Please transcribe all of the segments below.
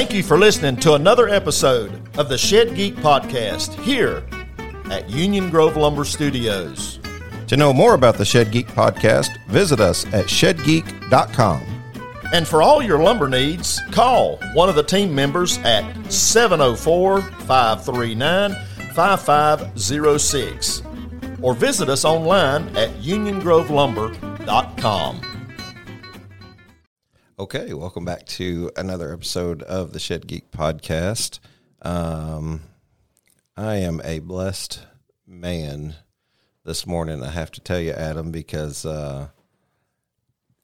Thank you for listening to another episode of the Shed Geek Podcast here at Union Grove Lumber Studios. To know more about the Shed Geek podcast, visit us at shedgeek.com. And for all your lumber needs, call one of the team members at 704 539 5506 or visit us online at uniongrovelumber.com. Okay, welcome back to another episode of the Shed Geek podcast. Um, I am a blessed man this morning, I have to tell you, Adam, because uh,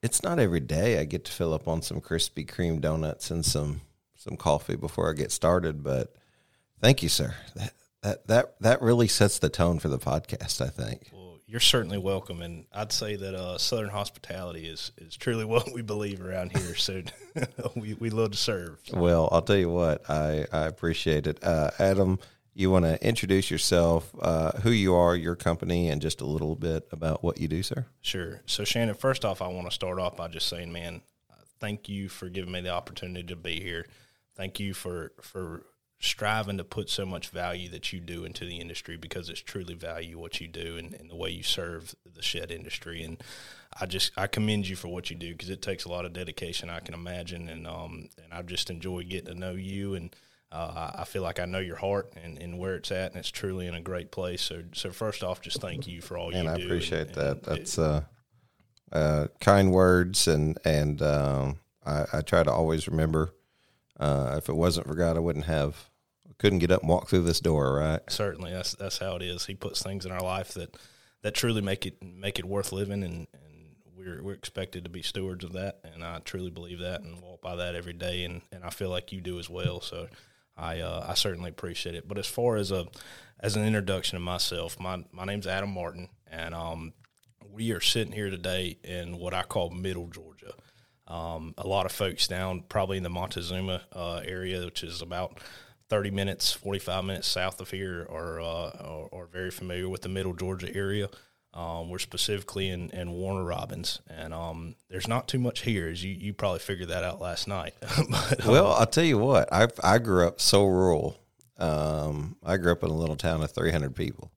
it's not every day I get to fill up on some Krispy Kreme donuts and some some coffee before I get started. But thank you, sir. That that that that really sets the tone for the podcast. I think. You're certainly welcome, and I'd say that uh, Southern hospitality is is truly what we believe around here. So we we love to serve. Well, I'll tell you what, I I appreciate it, uh, Adam. You want to introduce yourself, uh, who you are, your company, and just a little bit about what you do, sir. Sure. So Shannon, first off, I want to start off by just saying, man, thank you for giving me the opportunity to be here. Thank you for for striving to put so much value that you do into the industry because it's truly value what you do and, and the way you serve the shed industry. And I just I commend you for what you do because it takes a lot of dedication I can imagine. And um and I just enjoy getting to know you and uh, I feel like I know your heart and, and where it's at and it's truly in a great place. So so first off just thank you for all and you I do And I appreciate and, that. and that's uh, uh, kind words and and um, I, I try to always remember uh, if it wasn't for God I wouldn't have couldn't get up and walk through this door right certainly that's that's how it is. He puts things in our life that that truly make it make it worth living, and and we're we're expected to be stewards of that, and I truly believe that and walk by that every day, and and I feel like you do as well. So. I uh, I certainly appreciate it. But as far as a as an introduction of myself, my my name's Adam Martin, and um, we are sitting here today in what I call Middle Georgia. Um, a lot of folks down probably in the Montezuma uh, area, which is about 30 minutes, 45 minutes south of here, are, uh, are, are very familiar with the Middle Georgia area. Um, we're specifically in, in Warner Robins, and um, there's not too much here, as you, you probably figured that out last night. but, um, well I'll tell you what I I grew up so rural um, I grew up in a little town of 300 people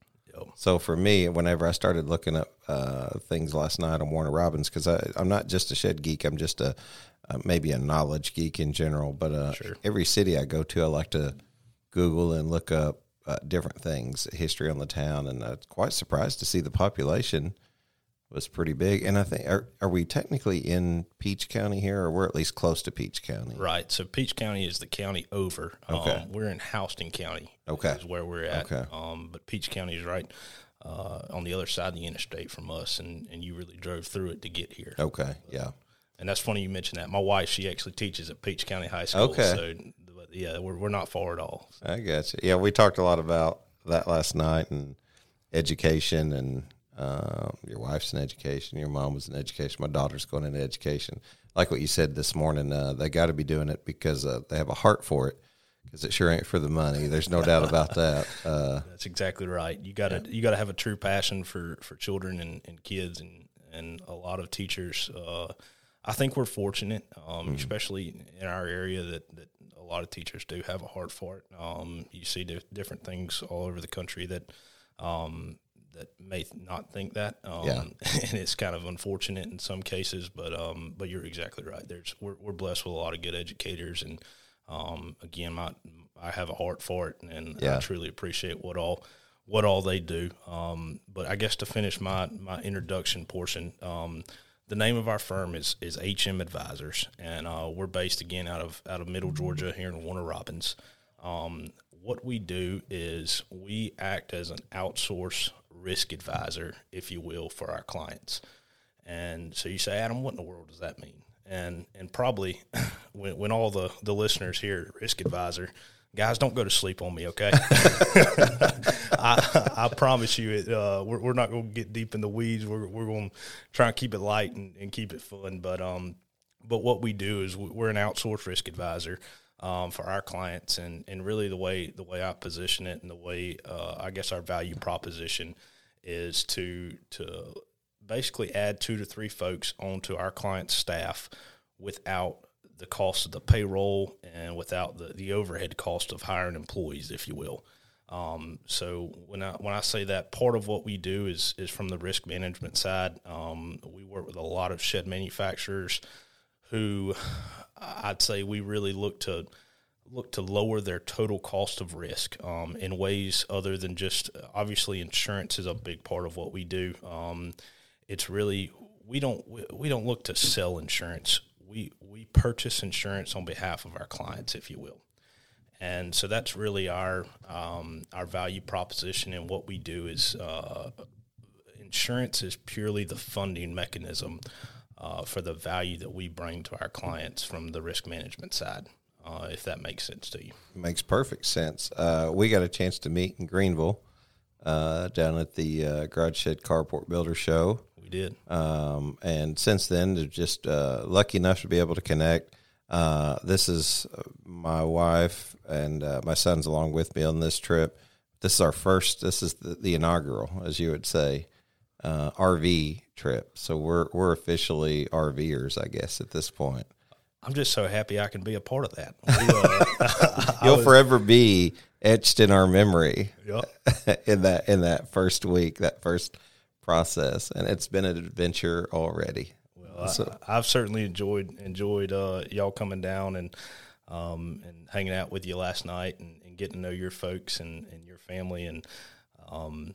So for me, whenever I started looking up uh, things last night on Warner Robins, because I'm not just a shed geek, I'm just a uh, maybe a knowledge geek in general. But uh, every city I go to, I like to Google and look up uh, different things, history on the town, and I'm quite surprised to see the population was pretty big. And I think are, are we technically in Peach County here, or we're at least close to Peach County? Right. So Peach County is the county over. Okay. Um, we're in Houston County. Okay. Is where we're at. Okay. Um, but Peach County is right uh, on the other side of the interstate from us, and, and you really drove through it to get here. Okay, yeah. And that's funny you mentioned that. My wife, she actually teaches at Peach County High School. Okay. So, but yeah, we're, we're not far at all. I got you. Yeah, we talked a lot about that last night and education and um, your wife's in education, your mom was in education, my daughter's going into education. Like what you said this morning, uh, they got to be doing it because uh, they have a heart for it. Because it sure ain't for the money. There's no doubt about that. Uh, That's exactly right. You got to you got to have a true passion for, for children and, and kids, and, and a lot of teachers. Uh, I think we're fortunate, um, especially in our area, that, that a lot of teachers do have a heart for it. Um, you see di- different things all over the country that um, that may not think that, um, Yeah. and it's kind of unfortunate in some cases. But um, but you're exactly right. There's we're, we're blessed with a lot of good educators, and um, again, my I have a heart for it, and Yeah. I truly appreciate what all what all they do. Um, but I guess to finish my my introduction portion, um, the name of our firm is is HM Advisors, and uh, we're based again out of out of Middle Georgia here in Warner Robins. Um, what we do is we act as an outsource risk advisor, if you will, for our clients. And so you say, Adam, what in the world does that mean? And and probably when, when all the, the listeners hear risk advisor, guys, don't go to sleep on me, okay? I, I promise you, it, uh, we're, we're not going to get deep in the weeds. We're, we're going to try and keep it light and, and keep it fun. But um, but what we do is we- we're an outsourced risk advisor um, for our clients, and, and really the way the way I position it and the way uh, I guess our value proposition is to to basically add two to three folks onto our client's staff without the cost of the payroll and without the, the overhead cost of hiring employees, if you will. Um, so when I when I say that, part of what we do is is from the risk management side. Um, we work with a lot of shed manufacturers who I'd say we really look to look to lower their total cost of risk um, in ways other than just obviously insurance is a big part of what we do. Um, it's really we don't we don't look to sell insurance. We we purchase insurance on behalf of our clients, if you will and so that's really our um, our value proposition. And what we do is uh, insurance is purely the funding mechanism uh, for the value that we bring to our clients from the risk management side. Uh, if that makes sense to you, makes perfect sense. Uh, we got a chance to meet in Greenville uh, down at the uh, Garage Shed Carport Builder Show. We did, um, and since then, they're just lucky enough to be able to connect uh, this is uh, my wife and uh, my son's along with me on this trip. This is our first. This is the, the inaugural, as you would say, uh, RV trip. So we're we're officially RVers, I guess, at this point. I'm just so happy I can be a part of that. We, uh, You'll was, forever be etched in our memory. Yep. in that in that first week, that first process, and it's been an adventure already so, I, have certainly enjoyed enjoyed uh, y'all coming down and um, and hanging out with you last night and, and, getting to know your folks and, and your family and um,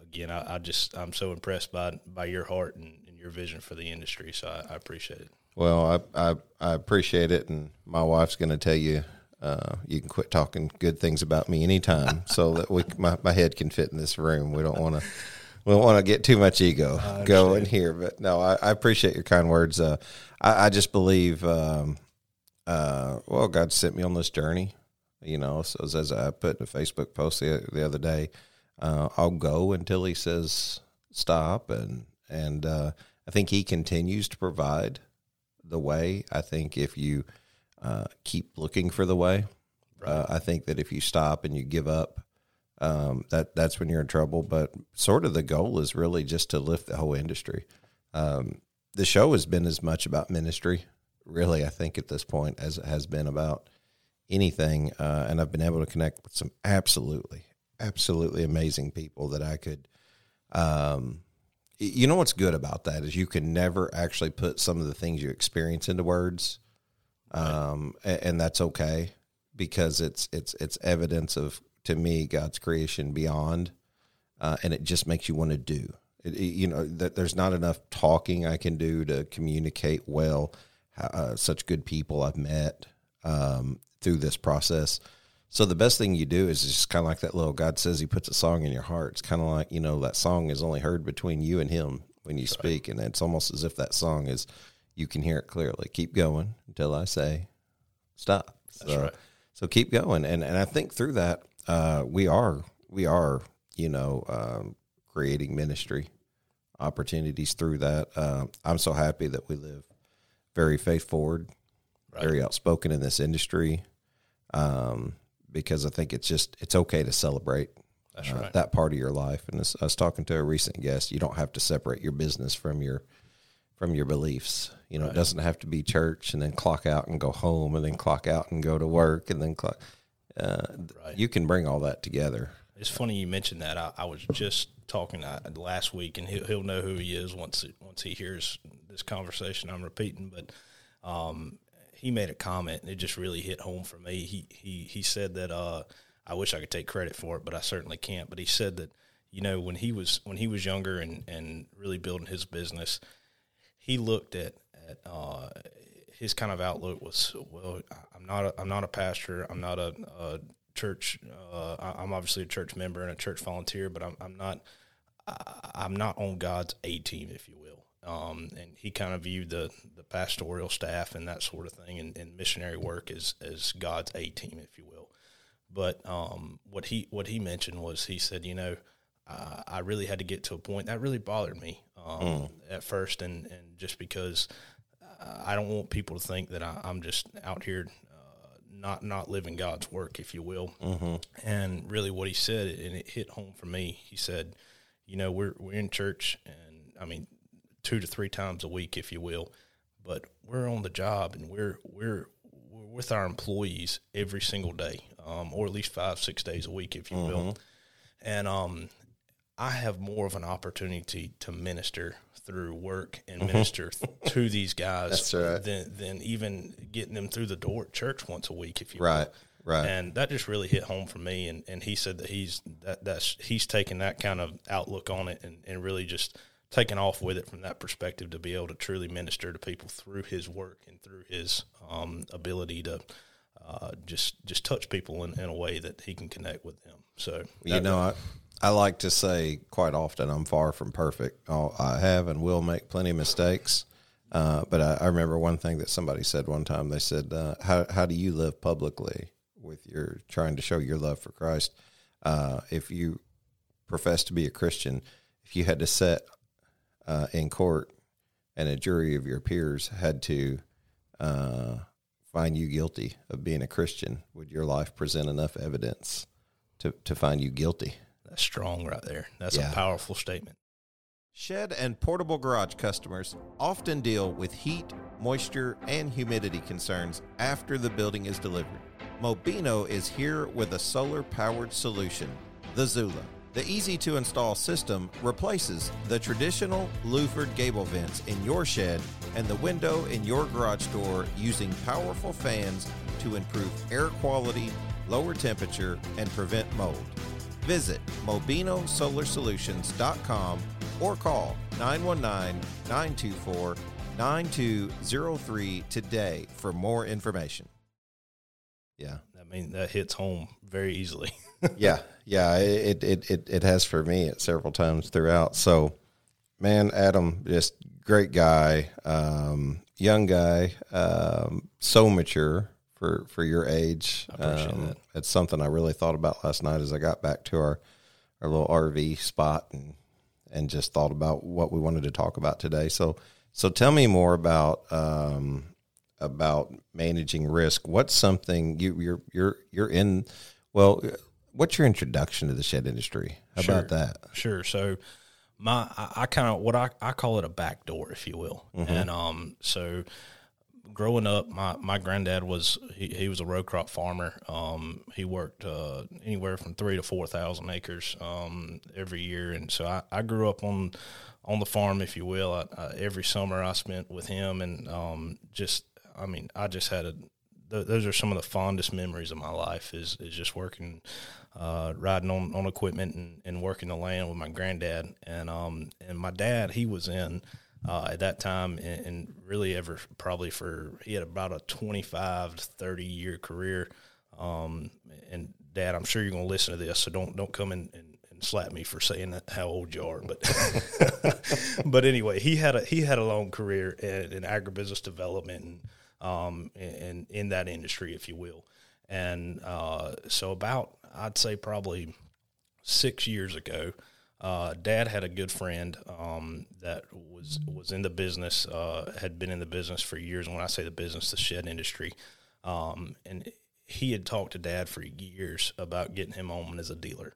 again I, I, just I'm so impressed by by your heart and, and your vision for the industry so I, I appreciate it. Well, I, I, I appreciate it, and my wife's going to tell you uh, you can quit talking good things about me anytime, so that we my, my head can fit in this room. We don't want to we don't want to get too much ego going here, but no, I, I, appreciate your kind words. Uh, I, I, just believe, um, uh, well, God sent me on this journey. You know, so as I put in a Facebook post the, the other day, uh, I'll go until He says stop, and and uh, I think He continues to provide the way. I think if you uh, keep looking for the way. Uh, I think that if you stop and you give up, um, that that's when you're in trouble. But sort of the goal is really just to lift the whole industry. Um, the show has been as much about ministry, really, I think at this point as it has been about anything. Uh, and I've been able to connect with some absolutely, absolutely amazing people that I could. Um, you know what's good about that is you can never actually put some of the things you experience into words, um, and, and that's okay because it's it's it's evidence of to me God's creation beyond, uh, and it just makes you want to do. It, it, you know that there's not enough talking I can do to communicate well. Uh, such good people I've met um, through this process. So the best thing you do is just kind of like that little God says He puts a song in your heart. It's kind of like you know that song is only heard between you and Him when you speak, and it's almost as if that song is you can hear it clearly. Keep going until I say stop. That's so, right. So keep going, and and I think through that uh, we are we are you know um, creating ministry opportunities through that. Uh, I'm so happy that we live very faith forward, right. very outspoken in this industry, um, because I think it's just it's okay to celebrate uh, right. that part of your life. And I was talking to a recent guest. You don't have to separate your business from your from your beliefs. You know, right. it doesn't have to be church and then clock out and go home and then clock out and go to work and then clock uh, right. you can bring all that together. It's funny you mentioned that. I, I was just talking uh, last week, and he'll, he'll know who he is once once he hears this conversation I'm repeating. But um, he made a comment, and it just really hit home for me. He he he said that uh, I wish I could take credit for it, but I certainly can't. But he said that you know when he was when he was younger and and really building his business, he looked at at uh, his kind of outlook was, well, I'm not a, I'm not a pastor, I'm not a, a church, uh, I'm obviously a church member and a church volunteer, but I'm, I'm not I'm not on God's A team, if you. Um, and he kind of viewed the, the pastoral staff and that sort of thing and, and missionary work as, as God's A team, if you will. But um, what he what he mentioned was he said, you know, uh, I really had to get to a point that really bothered me um, mm. at first, and, and just because I don't want people to think that I, am just out here uh, not not living God's work, if you will. Mm-hmm. And really, what he said, and it hit home for me. He said, "You know, we're we're in church, and I mean, two to three times a week, if you will, but we're on the job and we're we're we're with our employees every single day, um, or at least five six days a week, if you will. Mm-hmm. And um, I have more of an opportunity to minister through work and minister to these guys Mm-hmm. Right. than than even getting them through the door at church once a week, if you will. Right. Right. And that just really hit home for me. And, and he said that he's that that's he's taken that kind of outlook on it and, and really just taken off with it from that perspective to be able to truly minister to people through his work and through his um, ability to uh, just just touch people in, in a way that he can connect with them. So You know, I, I like to say quite often I'm far from perfect. I'll- I have and will make plenty of mistakes. Uh, but I, I remember one thing that somebody said one time. They said, uh, "How how do you live publicly with your trying to show your love for Christ? Uh, if you profess to be a Christian, if you had to sit uh, in court and a jury of your peers had to uh, find you guilty of being a Christian, would your life present enough evidence to, to find you guilty? that's strong right there. That's Yeah. a powerful statement. Shed and portable garage customers often deal with heat, moisture, and humidity concerns after the building is delivered. Mobeno is here with a solar powered solution, the Zula. The easy to install system replaces the traditional louvered gable vents in your shed and the window in your garage door using powerful fans to improve air quality, lower temperature, and prevent mold. Visit MobenoSolarSolutions.com or call 919-924-9203 today for more information. Yeah. I mean, that hits home very easily. yeah, yeah, it, it it it has for me at several times throughout. So, man, Adam, just great guy, um, young guy, um, so mature for for your age. I appreciate Um, that. It's something I really thought about last night as I got back to our our little RV spot and and just thought about what we wanted to talk about today. So, so tell me more about. Um, about managing risk. What's something you, you're you're you're in? Well, what's your introduction to the shed industry? How Sure. about that? Sure. So my I, I kind of what I, I call it a back door, if you will. And um so growing up, my, my granddad was he, he was a row crop farmer. Um he worked uh, anywhere from three to four thousand acres um every year, and so I, I grew up on on the farm, if you will. I, I, every summer I spent with him, and um just I mean I just had a th- those are some of the fondest memories of my life is, is just working, uh, riding on, on equipment and, and working the land with my granddad. And, um, and my dad, he was in, uh, at that time and, and really ever probably for, he had about a 25 to 30 year career. Um, and dad, I'm sure you're going to listen to this, so don't, don't come in and, and slap me for saying that, how old you are, but, but anyway, he had a, he had a long career in, in agribusiness development and, um, in in that industry, if you will. And uh, so, about I'd say probably six years ago, uh, Dad had a good friend um, that was was in the business, uh, had been in the business for years. And when I say the business, the shed industry, um, and he had talked to Dad for years about getting him on as a dealer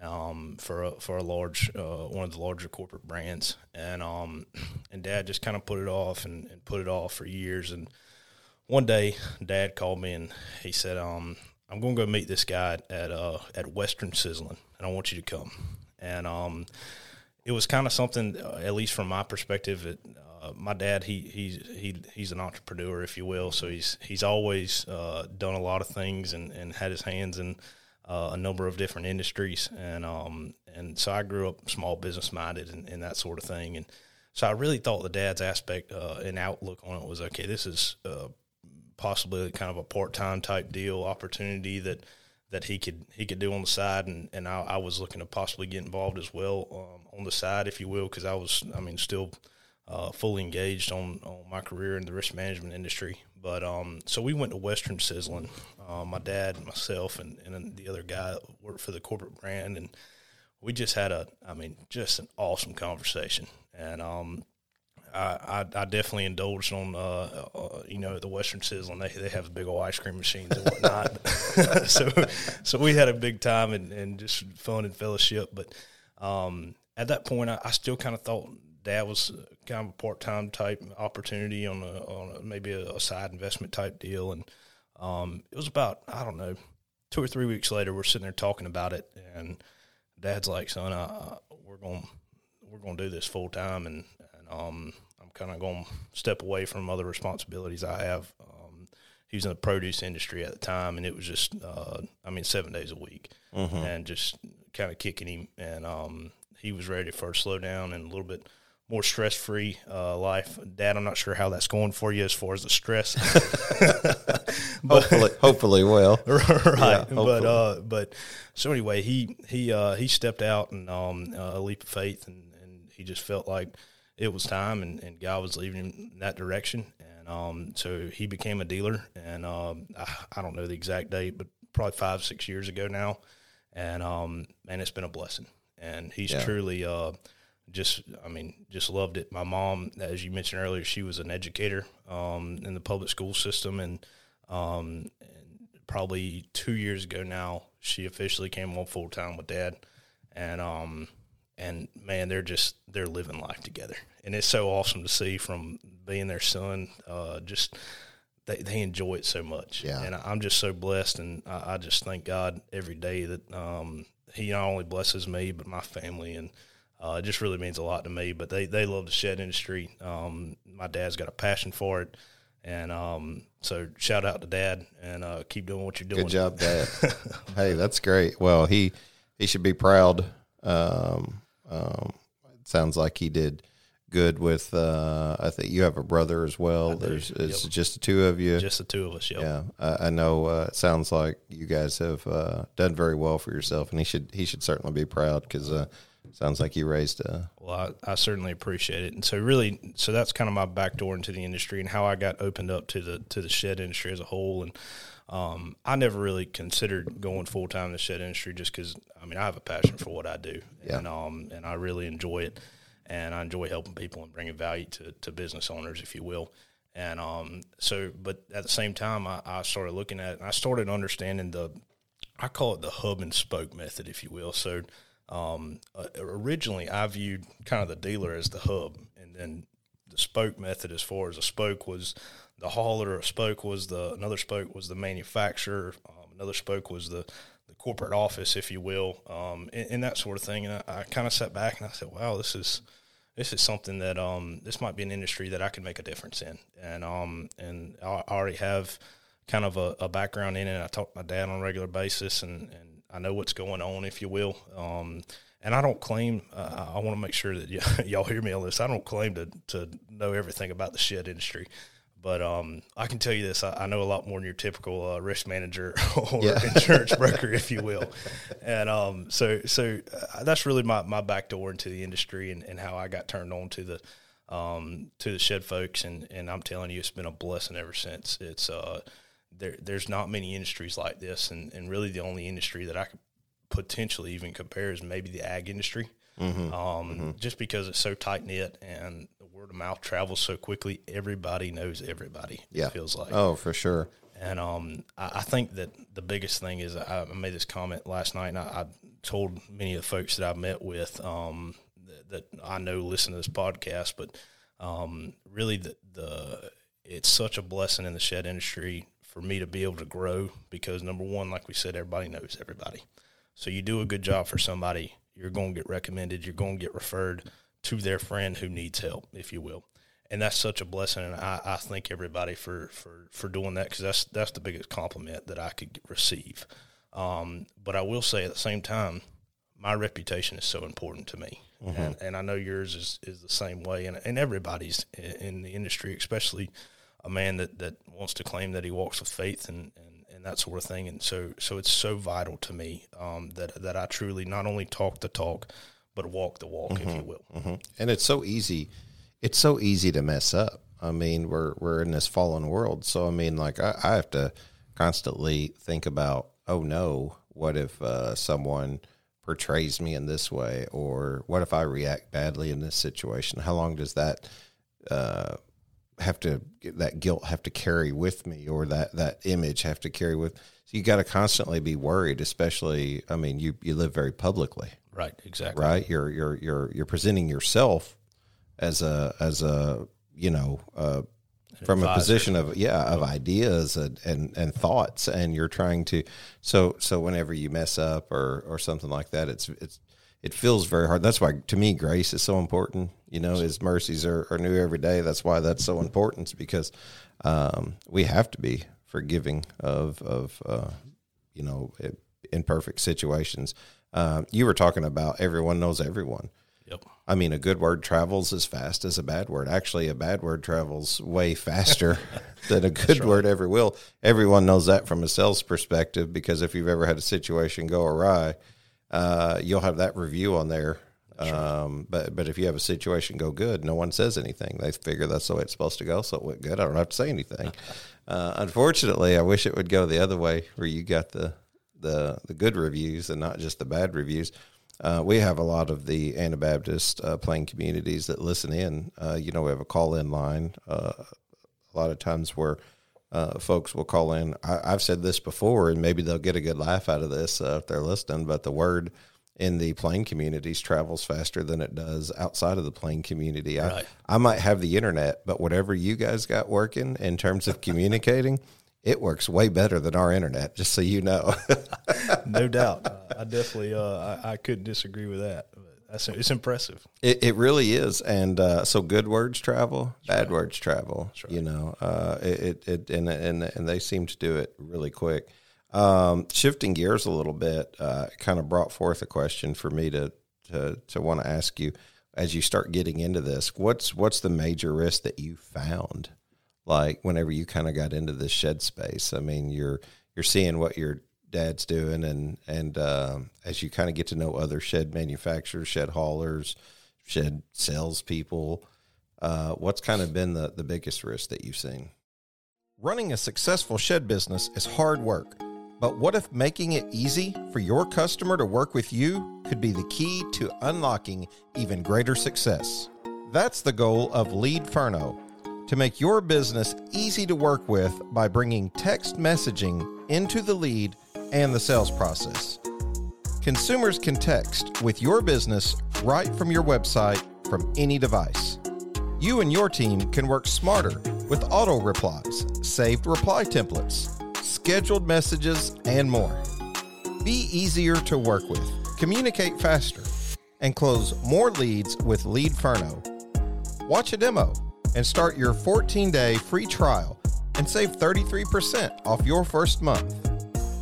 um, for a, for a large uh, one of the larger corporate brands, and um, and Dad just kind of put it off and, and put it off for years. And one day, Dad called me and he said, um, "I'm going to go meet this guy at uh, at Western Sizzlin, and I want you to come." And um, it was kind of something, uh, at least from my perspective. It, uh, my dad, he he's he he's an entrepreneur, if you will. So he's he's always uh, done a lot of things and, and had his hands in uh, a number of different industries. And um and so I grew up small business minded and, and that sort of thing. And so I really thought the dad's aspect uh, and outlook on it was okay. This is uh, possibly kind of a part time type deal opportunity that that he could he could do on the side, and and I, I was looking to possibly get involved as well um, on the side, if you will, because I was I mean still uh, fully engaged on on my career in the risk management industry. But um, so we went to Western Sizzlin, uh, my dad, myself, and and the other guy worked for the corporate brand, and we just had a I mean just an awesome conversation, and um, I, I, I definitely indulged on, uh, uh, you know, the Western Sizzlin. They they have big old ice cream machines and whatnot. so so we had a big time and, and just fun and fellowship. But um, at that point, I, I still kind of thought dad was kind of a part time type opportunity on a, on a, maybe a, a, side investment type deal, and um, it was about I don't know two or three weeks later we're sitting there talking about it, and dad's like, "Son, uh, we're going we're going to do this full time, and um, I'm kind of going to step away from other responsibilities I have." Um, he was in the produce industry at the time, and it was just uh, I mean seven days a week, mm-hmm. and just kind of kicking him, and um, he was ready for a slow down and a little bit more stress free uh, life. Dad, I'm not sure how that's going for you as far as the stress. but, hopefully, hopefully, well, right. Yeah, hopefully. But uh, but so anyway, he he uh, he stepped out and um, uh, a leap of faith, and, and he just felt like it was time, and, and God was leading him in that direction, and um, so he became a dealer, and um, I, I don't know the exact date, but probably five six years ago now, and um, man, it's been a blessing, and he's yeah. truly uh just I mean just loved it. My mom, as you mentioned earlier, she was an educator um, in the public school system, and, um, and, probably two years ago now, she officially came on full time with dad, and um, and man, they're just they're living life together, and it's so awesome to see from being their son. Uh, just they they enjoy it so much, yeah. And I'm just so blessed, and I, I just thank God every day that um, He not only blesses me but my family and uh, it just really means a lot to me. But they, they love the shed industry. Um, my dad's got a passion for it. And um, so shout out to dad and uh, keep doing what you're doing. Good job, dad. hey, that's great. Well, he he should be proud. Um, um, it sounds like he did good with. Uh, I think you have a brother as well. There's it's yep. just the two of you. Just the two of us. Yep. Yeah, I, I know. Uh, it sounds like you guys have uh, done very well for yourself, and he should he should certainly be proud because uh, Sounds like you raised a. Well, I, I, certainly appreciate it, and so really, so that's kind of my backdoor into the industry and how I got opened up to the to the shed industry as a whole. And um, I never really considered going full time in the shed industry just because I mean I have a passion for what I do, yeah. and um, and I really enjoy it, and I enjoy helping people and bringing value to to business owners, if you will. And um, so, but at the same time, I, I started looking at, it and I started understanding the, I call it the hub and spoke method, if you will. So um, uh, originally, I viewed kind of the dealer as the hub, and then the spoke method, as far as a spoke was the hauler, a spoke was the another spoke was the manufacturer, um, another spoke was the the corporate office, if you will, um, and, and, that sort of thing. And I, I kind of sat back and I said, "Wow, this is." This is something that um, this might be an industry that I can make a difference in, and um, and I already have kind of a, a background in it. I talk to my dad on a regular basis, and, and I know what's going on, if you will. Um, and I don't claim. Uh, I want to make sure that y- y'all hear me on this. I don't claim to to know everything about the shed industry, but um, I can tell you this: I, I, know a lot more than your typical uh, risk manager or yeah. insurance broker, if you will. And um, so, so uh, that's really my my back door into the industry and, and how I got turned on to the um, to the shed folks. And and I'm telling you, it's been a blessing ever since. It's uh, there, there's not many industries like this, and, and really the only industry that I could potentially even compare is maybe the ag industry. Mm-hmm. Um, mm-hmm. Just because it's so tight knit and word of mouth travels so quickly, everybody knows everybody. Yeah, it feels like oh for sure. And um, I, I, think that the biggest thing is I made this comment last night, and I, I told many of the folks that I've met with um, that, that, I know listen to this podcast, but um, really the, the it's such a blessing in the shed industry for me to be able to grow because number one, like we said, everybody knows everybody. So you do a good job for somebody, you're going to get recommended, you're going to get referred to their friend who needs help, if you will. And that's such a blessing, and I, I thank everybody for, for, for doing that because that's that's the biggest compliment that I could receive. Um, but I will say at the same time, my reputation is so important to me, mm-hmm. and, and, I know yours is, is the same way, and, and everybody's in the industry, especially a man that, that wants to claim that he walks with faith and, and, and that sort of thing. And so, so it's so vital to me um, that, that I truly not only talk the talk, but walk the walk, mm-hmm, if you will. Mm-hmm. And it's so easy. It's so easy to mess up. I mean, we're, we're in this fallen world. So, I mean, like I, I have to constantly think about, oh no, what if uh, someone portrays me in this way? Or what if I react badly in this situation? How long does that, uh, have to that guilt have to carry with me or that that image have to carry with so you got to constantly be worried especially i mean you you live very publicly right exactly. Right? You're you're you're you're presenting yourself as a as a you know uh, from a position of yeah of ideas and, and and thoughts and you're trying to so so whenever you mess up or or something like that it's it's it feels very hard. That's why to me grace is so important you know his mercies are, are new every day. That's why that's so important because um, we have to be forgiving of of uh, you know imperfect situations uh, you were talking about everyone knows everyone Yep. I mean, a good word travels as fast as a bad word. Actually, a bad word travels way faster than a good word ever will. Everyone knows that from a sales perspective because if you've ever had a situation go awry, uh, you'll have that review on there. Um, but but if you have a situation go good, no one says anything. They figure that's the way it's supposed to go, so it went good. I don't have to say anything. Uh, unfortunately, I wish it would go the other way, where you got the the the good reviews and not just the bad reviews. Uh, we have a lot of the Anabaptist uh, playing communities that listen in. Uh, you know, we have a call in line. Uh, a lot of times where uh, folks will call in. I, I've said this before, and maybe they'll get a good laugh out of this uh, if they're listening. But the word in the plain communities travels faster than it does outside of the plain community. Right. I, I might have the internet, but whatever you guys got working in terms of communicating, it works way better than our internet. Just so you know. no doubt. Uh, I definitely, uh, I, I couldn't disagree with that. That's it's impressive. It, it really is, and uh, so good words travel, bad words travel. You know, uh, it, it, it and and and they seem to do it really quick. Um, shifting gears a little bit, uh, kind of brought forth a question for me to to to want to ask you as you start getting into this. What's what's the major risk that you found? Like whenever you kind of got into this shed space, I mean, you're you're seeing what your dad's doing, and and um, as you kind of get to know other shed manufacturers, shed haulers, shed salespeople, uh, what's kind of been the the biggest risk that you've seen? Running a successful shed business is hard work, but what if making it easy for your customer to work with you could be the key to unlocking even greater success? That's the goal of Leadferno to make your business easy to work with by bringing text messaging into the lead and the sales process. Consumers can text with your business right from your website from any device. You and your team can work smarter with auto replies, saved reply templates, scheduled messages, and more. Be easier to work with, communicate faster, and close more leads with LeadFerno. Watch a demo and start your 14 day free trial and save 33% off your first month.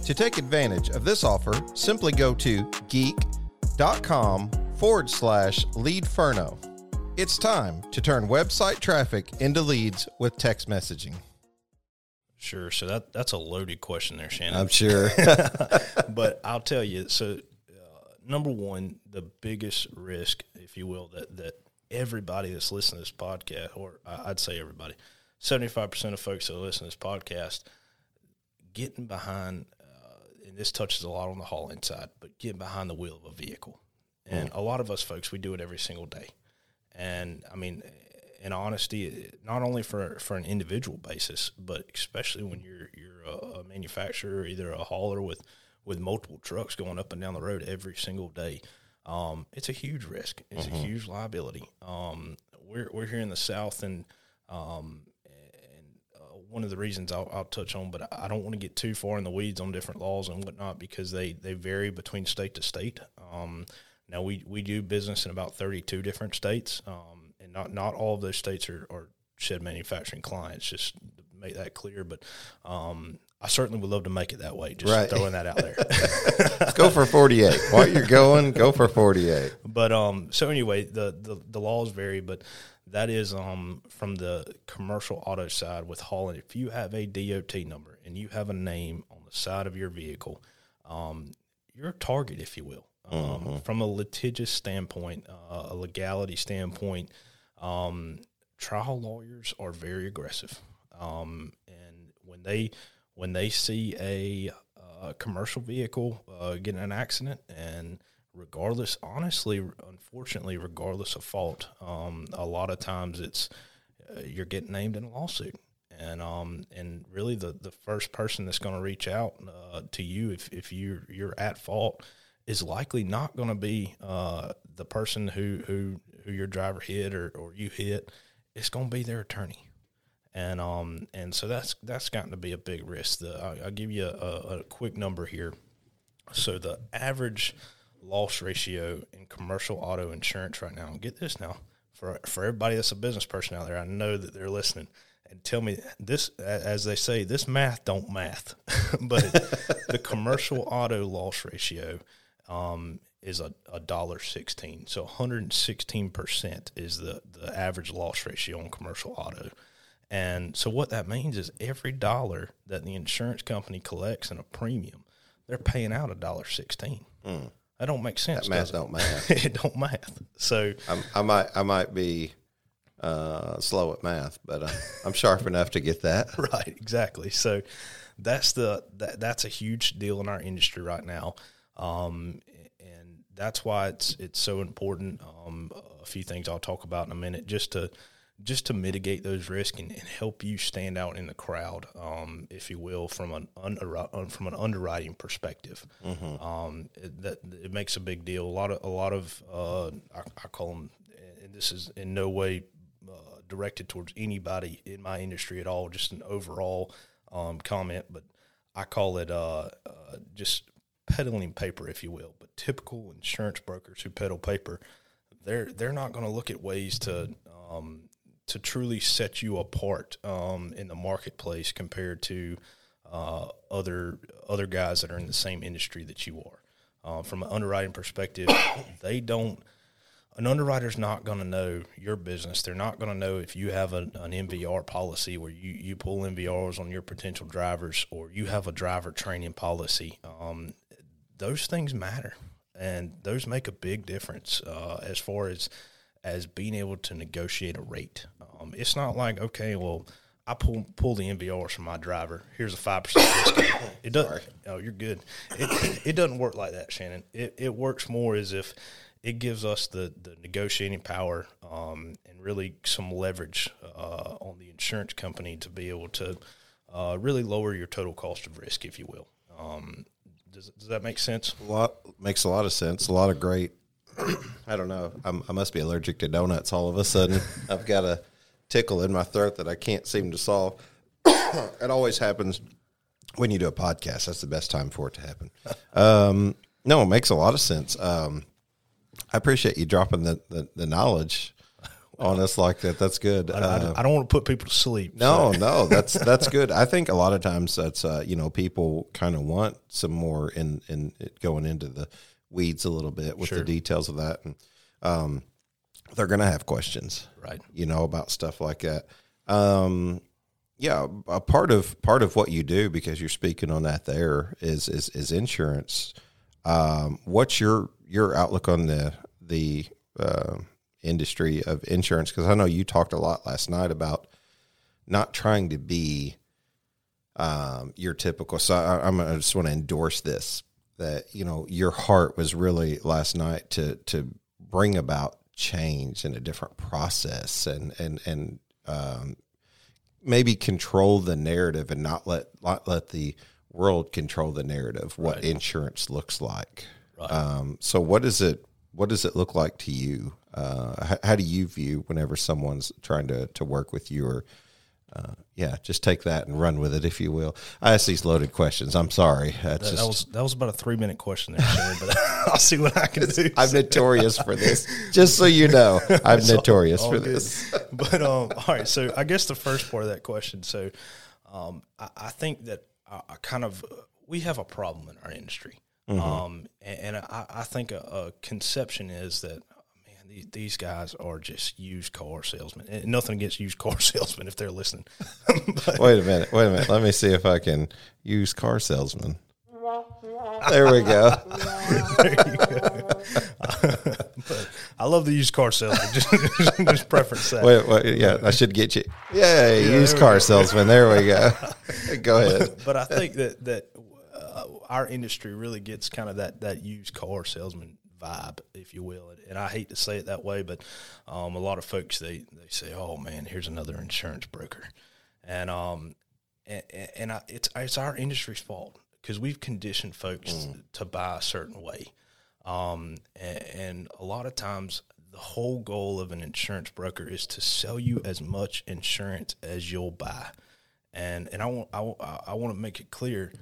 To take advantage of this offer, simply go to geek.com forward slash leadferno. It's time to turn website traffic into leads with text messaging. Sure. So that that's a loaded question there, Shannon. I'm sure. but I'll tell you. So, uh, number one, the biggest risk, if you will, that that everybody that's listening to this podcast, or I'd say everybody, seventy five percent of folks that listen to this podcast, getting behind, uh, and this touches a lot on the haul inside, but getting behind the wheel of a vehicle, and a lot of us folks, we do it every single day, and I mean. In honesty, not only for, for an individual basis, but especially when you're you're a, a manufacturer, either a hauler with with multiple trucks going up and down the road every single day, um, it's a huge risk. It's a huge liability. Um, we're we're here in the South, and um, and uh, one of the reasons I'll, I'll touch on, but I don't want to get too far in the weeds on different laws and whatnot because they they vary between state to state. Um, now we we do business in about thirty two different states, um, and not not all of those states are, are shed manufacturing clients. Just to make that clear, but um, I certainly would love to make it that way. Just Right. throwing that out there. Let's go for 48. While you're going, go for 48. But um, so anyway, the, the the laws vary, but that is um from the commercial auto side with hauling. If you have a DOT number and you have a name on the side of your vehicle, um, you're a target, if you will. Um, From a litigious standpoint, uh, a legality standpoint, um, trial lawyers are very aggressive, um, and when they when they see a uh, commercial vehicle uh, get in an accident, and regardless, honestly, unfortunately, regardless of fault, um, a lot of times it's uh, you're getting named in a lawsuit. And um and really the, the first person that's going to reach out uh, to you if, if you're you're at fault is likely not going to be uh, the person who who who who your driver hit or, or you hit, it's going to be their attorney. And um and so that's that's gotten to be a big risk. The, I'll, I'll give you a, a quick number here. So the average loss ratio in commercial auto insurance right now. Get this now for for everybody that's a business person out there. I know that they're listening and tell me this as they say this math don't math, but the commercial auto loss ratio um, is a, a dollar sixteen. So 116 percent is the the average loss ratio on commercial auto. And so what that means is every dollar that the insurance company collects in a premium, they're paying out a dollar sixteen. Mm. That don't make sense. That math don't math. it don't math. So I'm, i might I might be uh, slow at math, but I'm, I'm sharp enough to get that. Right. Exactly. So that's the that, that's a huge deal in our industry right now, um, and that's why it's it's so important. Um, a few things I'll talk about in a minute, just to just to mitigate those risks and, and, help you stand out in the crowd, um, if you will, from an under, from an underwriting perspective. Mm-hmm. Um, it, that it makes a big deal. A lot of a lot of uh, I, I, call them, and this is in no way uh, directed towards anybody in my industry at all. Just an overall um, comment, but I call it uh, uh just peddling paper, if you will. But typical insurance brokers who peddle paper, they're they're not going to look at ways to um, to truly set you apart um, in the marketplace compared to uh, other other guys that are in the same industry that you are. Uh, from an underwriting perspective, they don't. An underwriter's not going to know your business. They're not going to know if you have an, an MVR policy where you, you pull MVRs on your potential drivers or you have a driver training policy. Um, those things matter, and those make a big difference uh, as far as as being able to negotiate a rate. Um, it's not like okay, well, I pull pull the MVRs from my driver. Here's a five percent discount. It doesn't. Oh, you're good. It it doesn't work like that, Shannon. It it works more as if it gives us the the negotiating power um, and really some leverage uh, on the insurance company to be able to uh, really lower your total cost of risk, if you will. Um, does, does that make sense? A lot makes a lot of sense. A lot of great I don't know. I'm, i must be allergic to donuts all of a sudden. I've got a tickle in my throat that I can't seem to solve. it always happens when you do a podcast. That's the best time for it to happen. Um, no, it makes a lot of sense. Um, I appreciate you dropping the, the, the knowledge on us like that. That's good. I, uh, I, don't want to put people to sleep. No, so. no, that's that's good. I think a lot of times that's uh, you know people kind of want some more in in going into the weeds a little bit with sure. the details of that, and um, they're going to have questions, right? You know about stuff like that. Um, yeah, a part of part of what you do because you're speaking on that there is is, is insurance. Um, what's your your outlook on the the uh, industry of insurance? Because I know you talked a lot last night about not trying to be um, your typical. So I, I'm I just want to endorse this that you know your heart was really last night to to bring about change in a different process and and and um, maybe control the narrative and not let not let the world control the narrative what right. insurance looks like right. um, so what does it what does it look like to you uh, how, how, do you view whenever someone's trying to to work with you or uh, yeah, just take that and run with it, if you will. I ask these loaded questions. I'm sorry. That, just, that, was that was about a three minute question there, Sherry, but I'll see what I can do. I'm notorious for this. Just so you know, I'm notorious all, all for good. this. but um, all right, so I guess the first part of that question. So, um, I, I, think that I, I, kind of we have a problem in our industry, mm-hmm. um, and, and I, I, think a, a conception is that these, these guys are just used car salesmen. And nothing against used car salesmen if they're listening. wait a minute. Wait a minute. Let me see if I can use car salesman. There we go. there you go. I love the used car salesman. Just, just preference that. Wait, wait, yeah, I should get you. Yay, yeah, used car salesman. There we go. go ahead. But, but, I think that that uh, our industry really gets kind of that that used car salesman vibe, if you will. And I hate to say it that way, but um, a lot of folks they they say, "Oh man, here's another insurance broker," and um, and, and I, it's it's our industry's fault because we've conditioned folks mm. to buy a certain way, um, and, and a lot of times the the whole goal of an insurance broker is to sell you as much insurance as you'll buy. And and I want I, I want to make it clear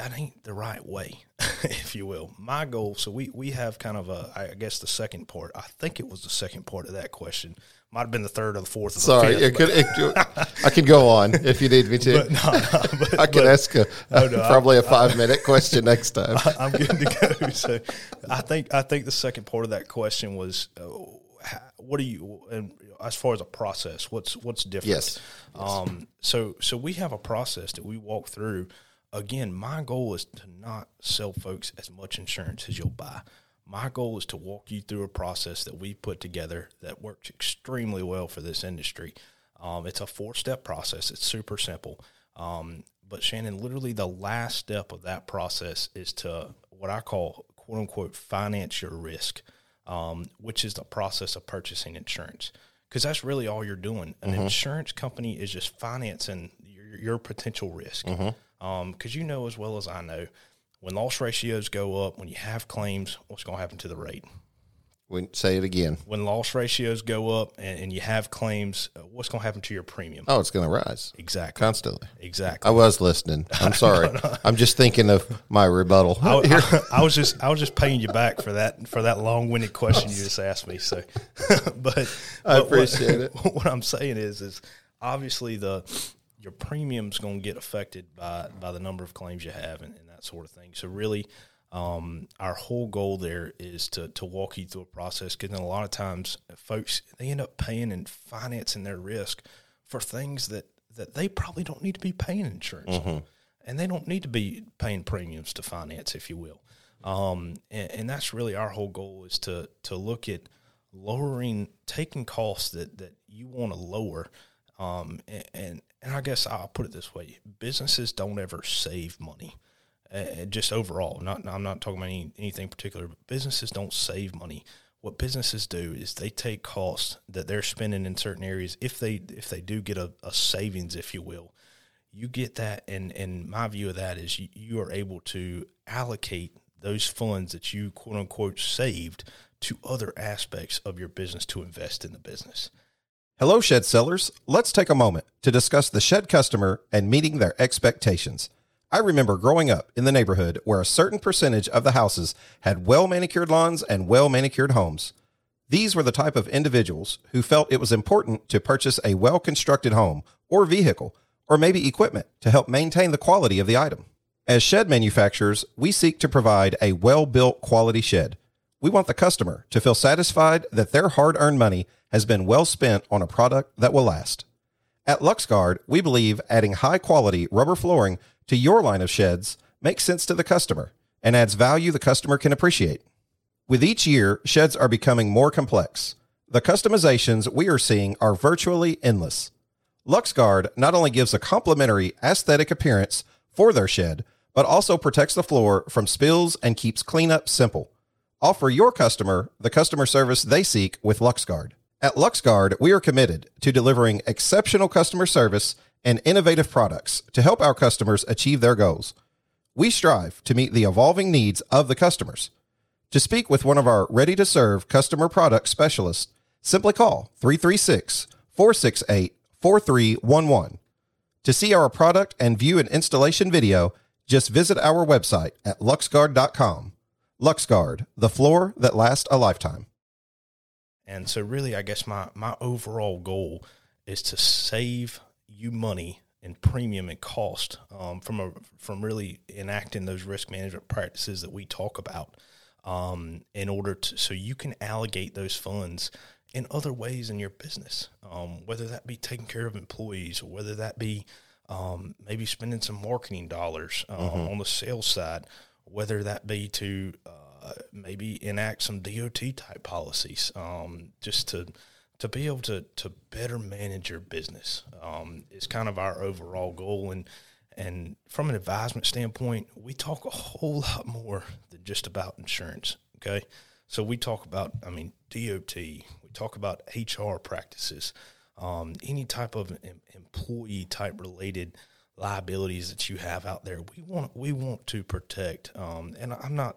that ain't the right way, if you will. My goal, so we we have kind of a I guess the second part. I think it was the second part of that question. Might have been the third or the fourth. Or Sorry, the it could, it, I can go on if you need me to. But no, no, but, I can but- ask a, no, no, probably a five minute question next time. I'm good to go. So, I think I think the second part of that question was, uh, what do you, and as far as a process, what's what's different? Yes. Um. So so we have a process that we walk through. Again, my goal is to not sell folks as much insurance as you'll buy. My goal is to walk you through a process that we put together that works extremely well for this industry. Um, it's a four step process. It's super simple. Um, but Shannon, literally the last step of that process is to what I call quote unquote finance your risk, um, which is the process of purchasing insurance. Because that's really all you're doing. An insurance company is just financing your, your potential risk. Because you know as well as I know, when loss ratios go up, when you have claims, what's going to happen to the rate? We, say it again. When loss ratios go up and, and you have claims, uh, what's going to happen to your premium? Oh, it's going to rise Exactly. constantly. Exactly. I was listening. I'm sorry. I'm just thinking of my rebuttal. I, I- I was just I was just paying you back for that for that long winded question you just asked me. So, but I but appreciate it. what, What I'm saying is is obviously the your premium's going to get affected by by the number of claims you have and, and that sort of thing. So really, um, our whole goal there is to to walk you through a process because a lot of times folks they end up paying and financing their risk for things that that they probably don't need to be paying insurance on and they don't need to be paying premiums to finance, if you will. Um, and, and that's really our whole goal is to to look at lowering, taking costs that that you want to lower. Um, and, and I guess I'll put it this way: businesses don't ever save money. Uh, just overall, not I'm not talking about any, anything particular, but businesses don't save money. What businesses do is they take costs that they're spending in certain areas. If they if they do get a, a savings, if you will, you get that and and my view of that is you, you are able to allocate those funds that you quote unquote saved to other aspects of your business to invest in the business Hello, shed sellers. Let's take a moment to discuss the shed customer and meeting their expectations. I remember growing up in the neighborhood where a certain percentage of the houses had well manicured lawns and well manicured homes. These were the type of individuals who felt it was important to purchase a well constructed home or vehicle, or maybe equipment to help maintain the quality of the item. As shed manufacturers, we seek to provide a well built quality shed. We want the customer to feel satisfied that their hard earned money has been well spent on a product that will last. At LuxGuard, we believe adding high quality rubber flooring to your line of sheds makes sense to the customer and adds value the customer can appreciate. With each year, sheds are becoming more complex. The customizations we are seeing are virtually endless. LuxGuard not only gives a complimentary aesthetic appearance for their shed, but also protects the floor from spills and keeps cleanup simple. Offer your customer the customer service they seek with LuxGuard. At LuxGuard, we are committed to delivering exceptional customer service and innovative products to help our customers achieve their goals. We strive to meet the evolving needs of the customers. To speak with one of our ready to serve customer product specialists, simply call 336 468 4311. To see our product and view an installation video, just visit our website at luxguard.com. LuxGuard, the floor that lasts a lifetime. and so really i guess my my overall goal is to save you money and premium and cost um, from a from really enacting those risk management practices that we talk about um, in order to so you can allocate those funds in other ways in your business, um, whether that be taking care of employees or whether that be um, maybe spending some marketing dollars uh, on the sales side, whether that be to uh, maybe enact some DOT type policies, um, just to to be able to to better manage your business um, is kind of our overall goal. And and from an advisement standpoint, we talk a whole lot more than just about insurance. Okay, so we talk about, I mean, DOT. We talk about HR practices, um, any type of em- employee type related liabilities that you have out there. We want we want to protect. Um, and I'm not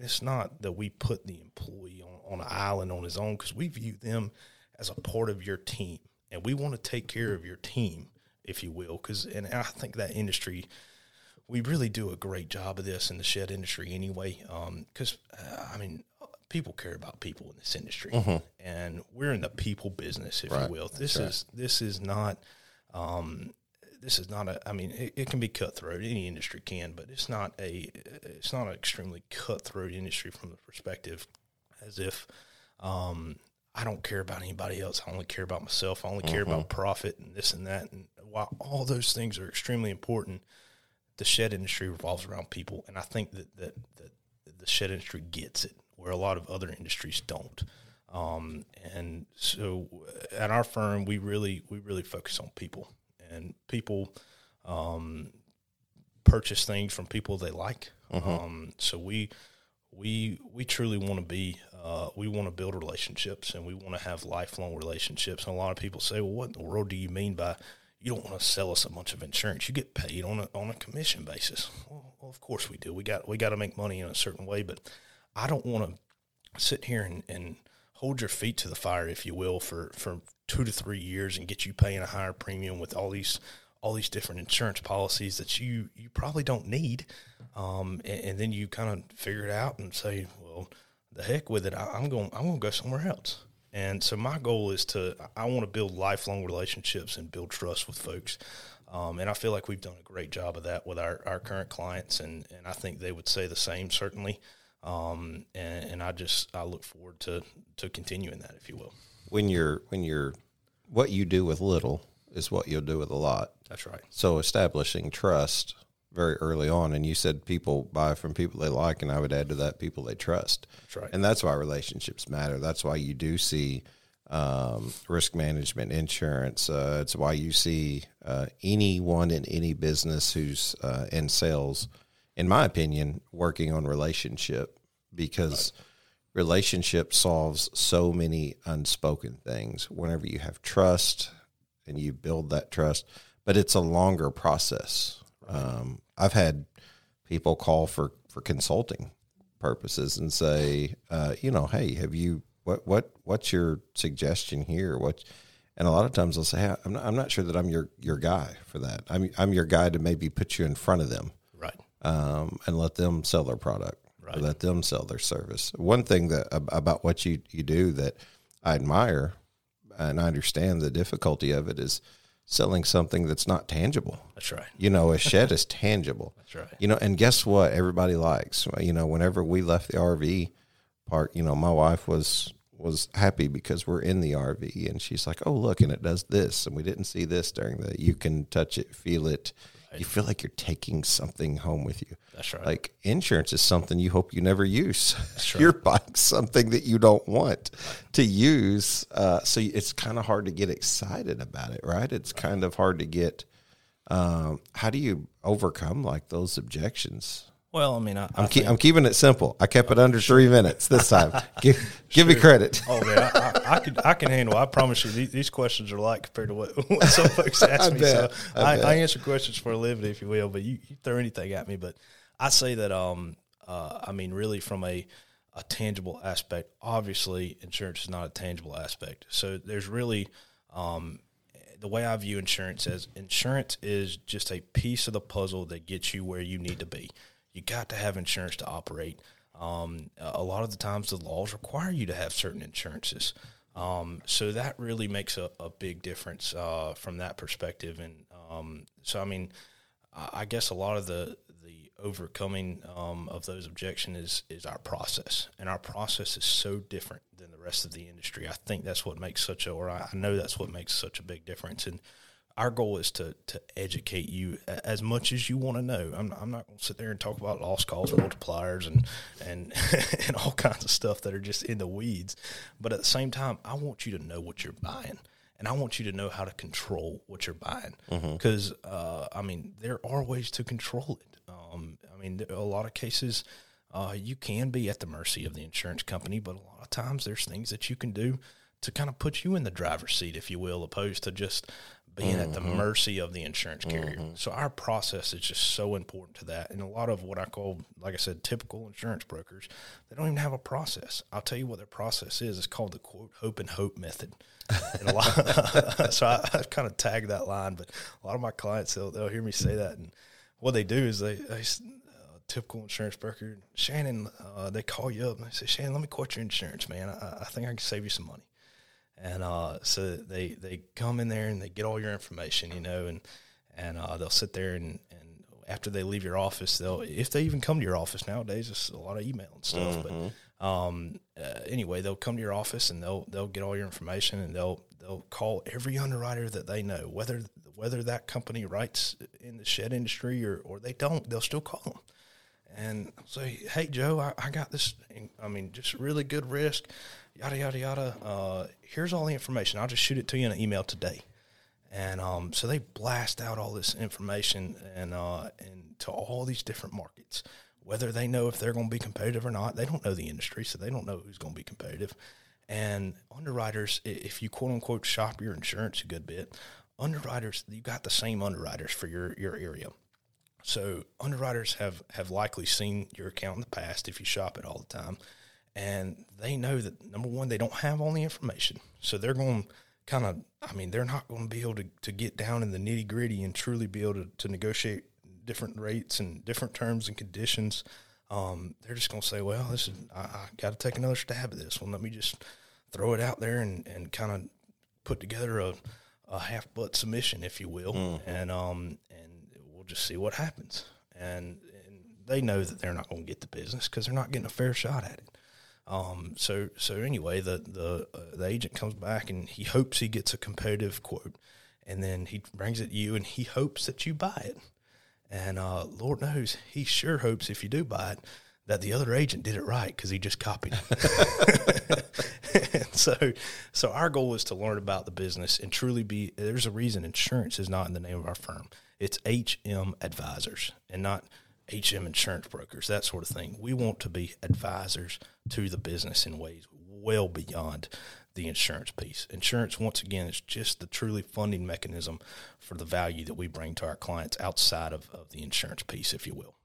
it's not that we put the employee on, on an island on his own because we view them as a part of your team, and we want to take care of your team, if you will. Because and I think that industry, we really do a great job of this in the shed industry anyway. Because uh, I mean, people care about people in this industry, and we're in the people business, if Right. you will. This is this is not. Um, this is not a. I mean, it, it can be cutthroat. Any industry can, but it's not a. It's not an extremely cutthroat industry from the perspective, as if um, I don't care about anybody else. I only care about myself. I only care about profit and this and that. And while all those things are extremely important, the shed industry revolves around people, and I think that that, that the shed industry gets it where a lot of other industries don't. Um, and so, at our firm, we really we really focus on people, and people um, purchase things from people they like. Um, so we we we truly want to be uh, we want to build relationships and we want to have lifelong relationships. And a lot of people say, "Well, what in the world do you mean by you don't want to sell us a bunch of insurance? You get paid on a on a commission basis." Well, well of course we do. We got we got to make money in a certain way, but I don't want to sit here and, and hold your feet to the fire, if you will, for, for two to three years and get you paying a higher premium with all these all these different insurance policies that you you probably don't need, um, and, and then you kind of figure it out and say, well, the heck with it, I, I'm going I'm going to go somewhere else. And so my goal is to I want to build lifelong relationships and build trust with folks. Um, and I feel like we've done a great job of that with our, our current clients, and, and I think they would say the same certainly. Um, and, and I just I look forward to to continuing that, if you will. When you're when you're what you do with little is what you'll do with a lot. That's right. So establishing trust very early on, and you said people buy from people they like, and I would add to that people they trust. That's right. And that's why relationships matter. That's why you do see um, risk management insurance. Uh, it's why you see uh, anyone in any business who's uh, in sales, in my opinion, working on relationship because relationship solves so many unspoken things. Whenever you have trust and you build that trust, but it's a longer process. Um, I've had people call for for consulting purposes and say, uh, you know, hey, have you what what what's your suggestion here? What and a lot of times they'll say, hey, I'm not, I'm not sure that I'm your your guy for that. I'm I'm your guy to maybe put you in front of them Right. Um, and let them sell their product, Right. let them sell their service. One thing that about what you you do that I admire and I understand the difficulty of it is selling something that's not tangible. That's right. You know, a shed is tangible. That's right. You know, and guess what? Everybody likes. You know, whenever we left the RV park, you know, my wife was was happy because we're in the RV, and she's like, "Oh, look, and it does this, and we didn't see this during the. You can touch it, feel it. You feel like you're taking something home with you. That's right. Like insurance is something you hope you never use. You're buying something that you don't want to use, uh, so it's kind of hard to get excited about it, right? It's kind of hard to get. Um, how do you overcome like those objections? Well, I mean, I, I'm, keep, I'm keeping it simple. I kept it under three minutes this time. give give me credit. Oh man, I, I, I can I can handle. I promise you, these, these questions are light compared to what, what some folks ask me. bet, so I. I, answer questions for a living, if you will. But you, you throw anything at me. But I say that um uh I mean really from a a tangible aspect. Obviously, insurance is not a tangible aspect. So there's really um the way I view insurance as insurance is just a piece of the puzzle that gets you where you need to be. You got to have insurance to operate. Um, a lot of the times, the laws require you to have certain insurances. Um, so that really makes a, a big difference uh, from that perspective. And um, so, I mean, I guess a lot of the the overcoming um, of those objections is is our process, and our process is so different than the rest of the industry. I think that's what makes such a, or I know that's what makes such a big difference. And our goal is to to educate you as much as you want to know. I'm not, I'm not going to sit there and talk about loss cost multipliers and and and all kinds of stuff that are just in the weeds. But at the same time, I want you to know what you're buying and I want you to know how to control what you're buying because uh, I mean there are ways to control it. Um, I mean, a lot of cases uh, you can be at the mercy of the insurance company, but a lot of times there's things that you can do to kind of put you in the driver's seat, if you will, opposed to just being at the mercy of the insurance carrier. So our process is just so important to that. And a lot of what I call, like I said, typical insurance brokers, they don't even have a process. I'll tell you what their process is. It's called the quote hope and hope method. And a lot, so I, I've kind of tagged that line, but a lot of my clients they'll, they'll hear me say that, and what they do is they, they uh, typical insurance broker Shannon, uh, they call you up and they say, Shannon, let me quote your insurance, man. I, I think I can save you some money. And uh, so they they come in there and they get all your information, you know, and and uh, they'll sit there and, and after they leave your office, they'll if they even come to your office nowadays, it's a lot of email and stuff. But um, uh, anyway, they'll come to your office and they'll they'll get all your information and they'll they'll call every underwriter that they know, whether whether that company writes in the shed industry or or they don't, they'll still call them and say, "Hey, Joe, I, I got this. I mean, just really good risk, yada yada yada. Uh, here's all the information. I'll just shoot it to you in an email today." And um, so they blast out all this information and uh, and to all these different markets, whether they know if they're going to be competitive or not. They don't know the industry, so they don't know who's going to be competitive. And underwriters, if you quote unquote shop your insurance a good bit, underwriters, you got the same underwriters for your your area. So underwriters have have likely seen your account in the past if you shop it all the time, and they know that number one they don't have all the information, so they're going to kind of I mean they're not going to be able to, to get down in the nitty gritty and truly be able to, to negotiate different rates and different terms and conditions. Um, they're just going to say, well, this is I, I got to take another stab at this. Well, let me just throw it out there and, and kind of put together a, a half butt submission, if you will, and um and we'll just see what happens. And and they know that they're not going to get the business because they're not getting a fair shot at it. Um, so so anyway, the the uh, the agent comes back and he hopes he gets a competitive quote, and then he brings it to you and he hopes that you buy it. And uh, Lord knows he sure hopes if you do buy it that the other agent did it right because he just copied and so, so our goal is to learn about the business and truly be. There's a reason insurance is not in the name of our firm. It's HM Advisors and not HM Insurance Brokers, that sort of thing. We want to be advisors to the business in ways well beyond the insurance piece. Insurance, once again, is just the truly funding mechanism for the value that we bring to our clients outside of, of the insurance piece, if you will.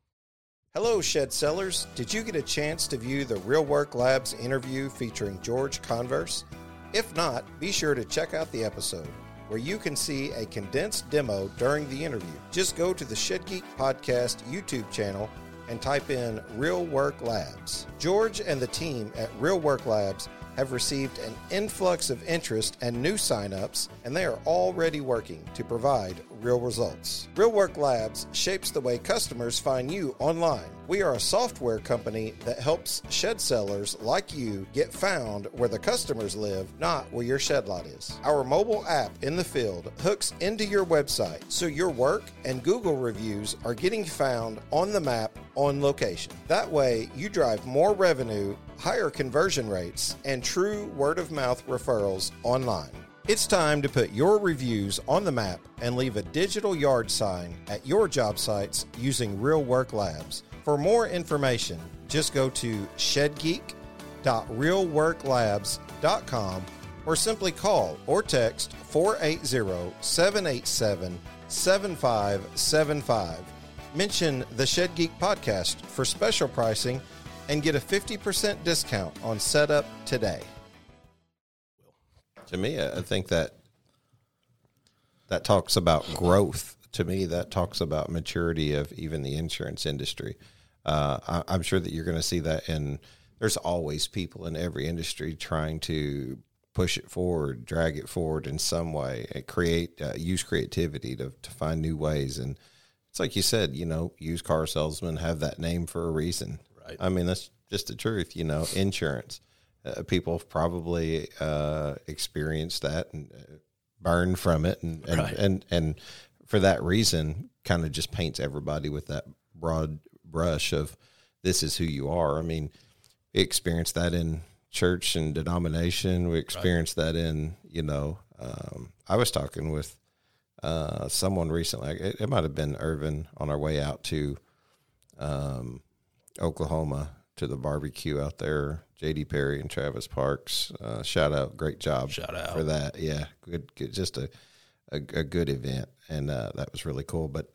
Hello, shed sellers. Did you get a chance to view the Realwork Labs interview featuring George Converse? If not, be sure to check out the episode where you can see a condensed demo during the interview. Just go to the Shed Geek Podcast YouTube channel and type in Realwork Labs. George and the team at Realwork Labs have received an influx of interest and new signups, and they are already working to provide real results. Realwork Labs shapes the way customers find you online. We are a software company that helps shed sellers like you get found where the customers live, not where your shed lot is. Our mobile app in the field hooks into your website, so your work and Google reviews are getting found on the map on location. That way, you drive more revenue, higher conversion rates, and true word of mouth referrals online. It's time to put your reviews on the map and leave a digital yard sign at your job sites using Realwork Labs. For more information, just go to shedgeek.realworklabs.com or simply call or text 480 787 7575. Mention the Shed Geek podcast for special pricing and get a 50% discount on setup today. To me, I think that that talks about growth. To me, that talks about maturity of even the insurance industry. Uh, I, I'm sure that you're going to see that in. There's always people in every industry trying to push it forward, drag it forward in some way, and create uh, use creativity to to find new ways. And it's like you said, you know, used car salesmen have that name for a reason. Right. I mean, that's just the truth. You know, insurance. Uh, people have probably uh, experienced that and uh, burned from it, and and, Right. and and for that reason, kind of just paints everybody with that broad brush of this is who you are. I mean, we experienced that in church and denomination. We experienced that in you know. Um, I was talking with uh, someone recently. It, it might have been Irvin on our way out to um, Oklahoma to the barbecue out there. JD Perry and Travis Parks. Uh, shout out, great job. Shout out. for that. Yeah, good. good just a a, a good event, and uh, that was really cool. But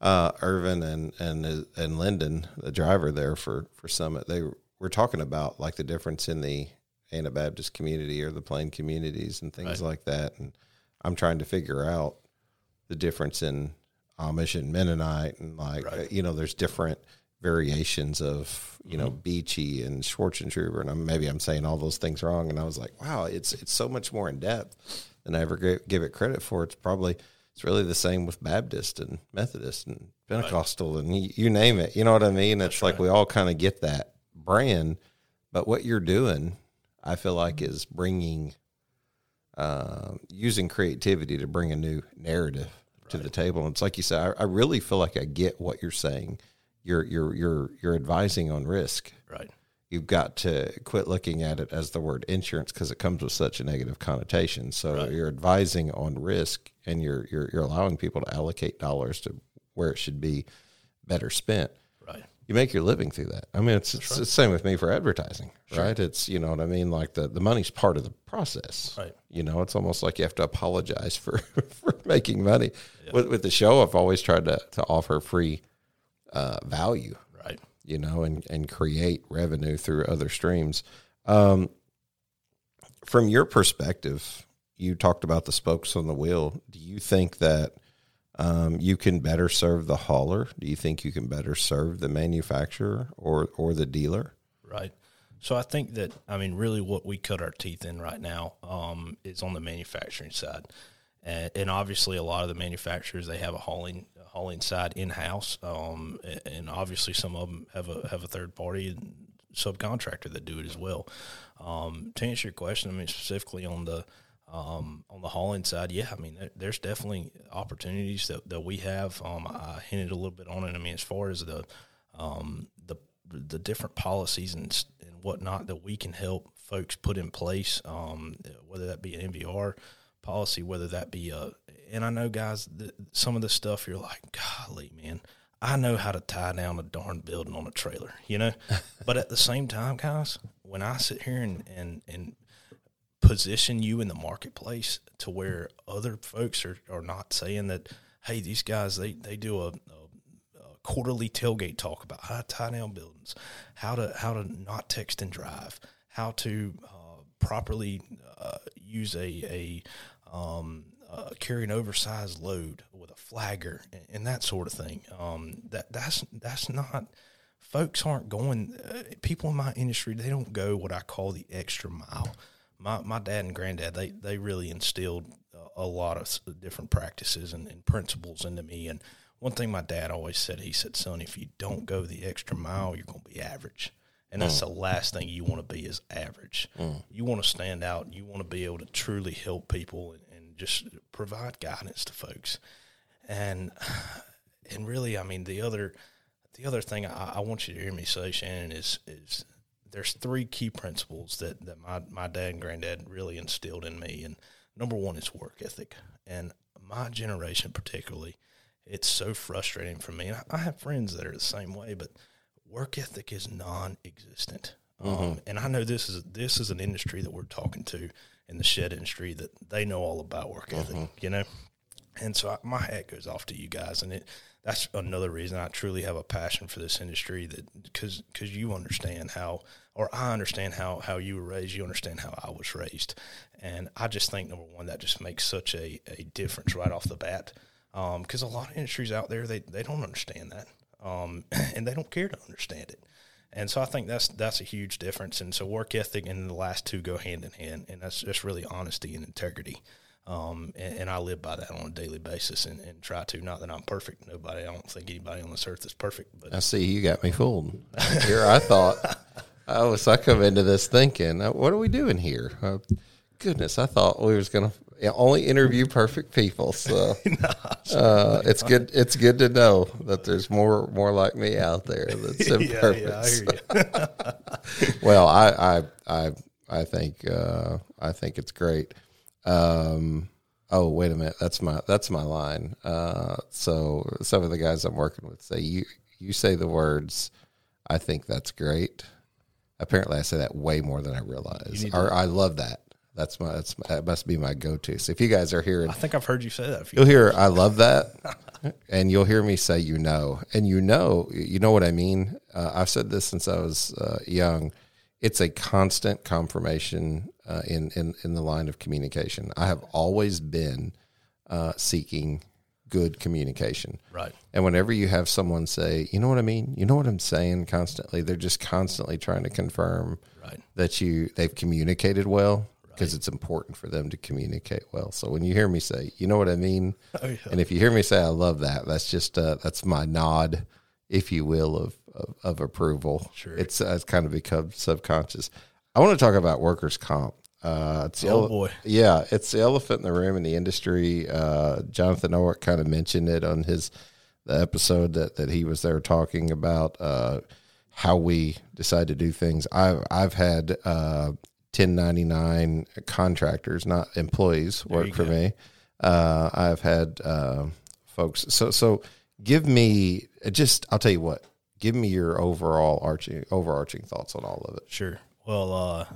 uh, Irvin and and and Lyndon, the driver there for for Summit, they were talking about like the difference in the Anabaptist community or the plain communities and things Right. like that. And I'm trying to figure out the difference in Amish and Mennonite, and like Right. you know, there's different variations of you know Beachy and Swartzentruber, and I'm, maybe I'm saying all those things wrong. And I was like, wow, it's it's so much more in depth than I ever gi- give it credit for. It's probably it's really the same with Baptist and Methodist and Pentecostal and you, you name it. You know what I mean? It's like we all kind of get that brand, but what you're doing, I feel like, is bringing uh, using creativity to bring a new narrative to the table. And it's like you said, I, I really feel like I get what you're saying. You're you're you're you're advising on risk. Right. You've got to quit looking at it as the word insurance because it comes with such a negative connotation. So Right. you're advising on risk, and you're you're you're allowing people to allocate dollars to where it should be better spent Right. you make your living through that. I mean, it's, it's the same with me for advertising, right? It's you know what I mean. Like the the money's part of the process, Right. You know, it's almost like you have to apologize for for making money. With with the show, I've always tried to to offer free uh, value, Right. you know, and and create revenue through other streams. Um, from your perspective, you talked about the spokes on the wheel. Do you think that um, you can better serve the hauler? Do you think you can better serve the manufacturer or or the dealer? Right. So I think that I mean really what we cut our teeth in right now um, is on the manufacturing side, and, and obviously a lot of the manufacturers they have a hauling a hauling side in house, um, and obviously some of them have a have a third party subcontractor that do it as well. Um, to answer your question, I mean specifically on the um, on the hauling side, yeah, I mean there, there's definitely opportunities that, that we have. Um, I hinted a little bit on it. I mean as far as the um, the the different policies and and whatnot that we can help folks put in place, um, whether that be an MVR policy, whether that be a, and I know guys, some of the stuff you're like, golly, man, I know how to tie down a darn building on a trailer, you know, but at the same time, guys, when I sit here and and and position you in the marketplace to where other folks are, are not saying that, hey, these guys they they do a, a, a quarterly tailgate talk about how to tie down buildings, how to how to not text and drive, how to uh, properly uh, use a a um, uh, carry an oversized load with a flagger and, and that sort of thing. Um, that that's that's not folks aren't going. Uh, people in my industry they don't go what I call the extra mile. My my dad and granddad they they really instilled a, a lot of different practices and, and principles into me. And one thing my dad always said, he said, "Son, if you don't go the extra mile, you're going to be average." And that's the last thing you want to be is average. You want to stand out. You want to be able to truly help people and, and just provide guidance to folks. And and really, I mean, the other the other thing I, I want you to hear me say, Shannon, is is there's three key principles that, that my, my dad and granddad really instilled in me. And number one is work ethic. And my generation particularly, it's so frustrating for me. And I, have friends that are the same way, but work ethic is non-existent. Um, and I know this is this is an industry that we're talking to in the shed industry that they know all about work ethic. You know, and so I, my hat goes off to you guys, and it that's another reason I truly have a passion for this industry. That because because you understand how, or I understand how how you were raised. You understand how I was raised, and I just think number one that just makes such a, a difference right off the bat. Because a lot of industries out there they they don't understand that, um, and they don't care to understand it. And so I think that's that's a huge difference. And so work ethic and the last two go hand in hand, and that's just really honesty and integrity. Um, and, and I live by that on a daily basis and, and try to. Not that I'm perfect. Nobody. I don't think anybody on this earth is perfect. But I see you got me fooled. Here I thought oh, so I come into this thinking, what are we doing here? Uh, goodness, I thought we was to only interview perfect people. So uh, it's good. It's good to know that there's more more like me out there that's imperfect. yeah, I hear you. well, I I I I think uh, I think it's great. Um, oh, wait a minute, that's my that's my line. Uh, so some of the guys I'm working with say you you say the words. I think that's great. Apparently, I say that way more than I realize. Or I love that. That's my that's that must be my go to. So if you guys are here, I think I've heard you say that. A few you'll hear I love that, and you'll hear me say you know, and you know, you know what I mean. Uh, I've said this since I was uh, young. It's a constant confirmation uh, in in in the line of communication. I have always been uh, seeking good communication. Right. And whenever you have someone say, you know what I mean? You know what I'm saying constantly? They're just constantly trying to confirm Right. that you they've communicated well because it's important for them to communicate well. So when you hear me say, you know what I mean? Oh, yeah. And if you hear me say I love that, that's just uh, that's my nod, if you will, of of, of approval. Sure. It's uh, it's kind of become subconscious. I want to talk about workers' comp. Uh, it's Oh, ele- boy. yeah, it's the elephant in the room in the industry. Uh, Jonathan Owick kind of mentioned it on his the episode that, that he was there talking about uh, how we decide to do things. I've I've had uh, 1099 contractors, not employees, work for go. me. Uh, I've had uh, folks. So so give me just. I'll tell you what. Give me your overall arching overarching thoughts on all of it. Sure. Well, uh,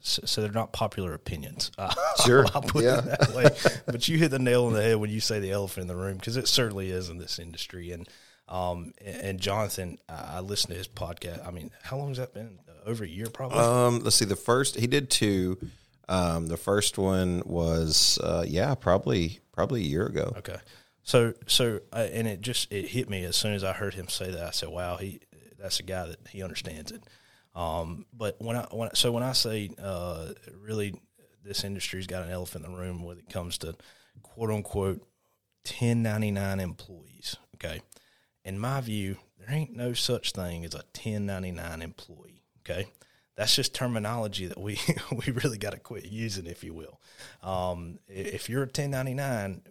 so, so they're not popular opinions. Sure. I'll put Yeah. it that way. But you hit the nail on the head when you say the elephant in the room because it certainly is in this industry. And um, and, and Jonathan, I I listened to his podcast. I mean, how long has that been? Over a year, probably. Um, let's see. The first he did two. Um, the first one was uh, yeah, probably probably a year ago. Okay. So so uh, and it just it hit me as soon as I heard him say that. I said, "Wow, he that's a guy that he understands it." Um, but when I when so when I say uh, really this industry's got an elephant in the room when it comes to quote unquote 1099 employees, okay? In my view, there ain't no such thing as a 1099 employee, okay? That's just terminology that we we really got to quit using, if you will. Um, if you're a 1099,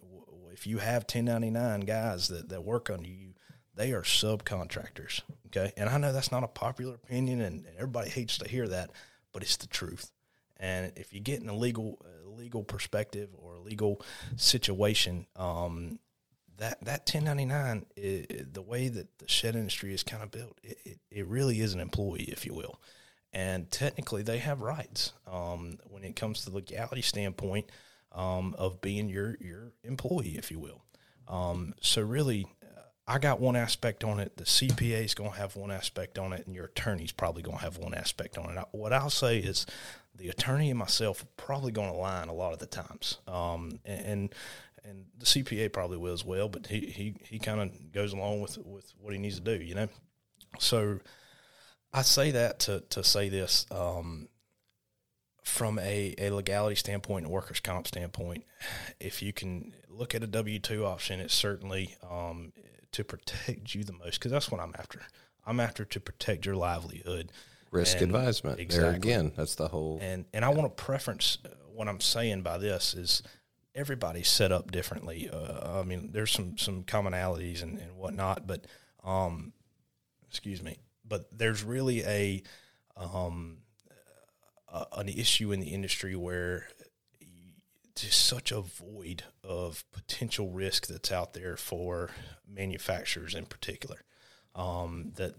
if you have 1099 guys that, that work under you, they are subcontractors. Okay. And I know that's not a popular opinion and, and everybody hates to hear that, but it's the truth. And if you get in a legal, legal perspective or a legal situation, um, that, that 1099, i i the way that the shed industry is kind of built, it, it, it really is an employee, if you will. And technically, they have rights um, when it comes to the legality standpoint um, of being your, your employee, if you will. Um, so really, I got one aspect on it. The CPA is going to have one aspect on it, and your attorney's probably going to have one aspect on it. What I'll say is, the attorney and myself are probably going to align a lot of the times, um, and and the CPA probably will as well. But he he, he kind of goes along with with what he needs to do, you know. So I say that to to say this. Um, from a, a legality standpoint and workers' comp standpoint, if you can look at a W 2 option, it's certainly um, to protect you the most because that's what I'm after. I'm after to protect your livelihood. Risk And- advisement. There exactly. again, that's the whole. And and I want to preference uh, what I'm saying by this is everybody's set up differently. Uh, I mean, there's some some commonalities and, and whatnot, but um, excuse me, but there's really a um, an issue in the industry where there's such a void of potential risk that's out there for manufacturers in particular um, that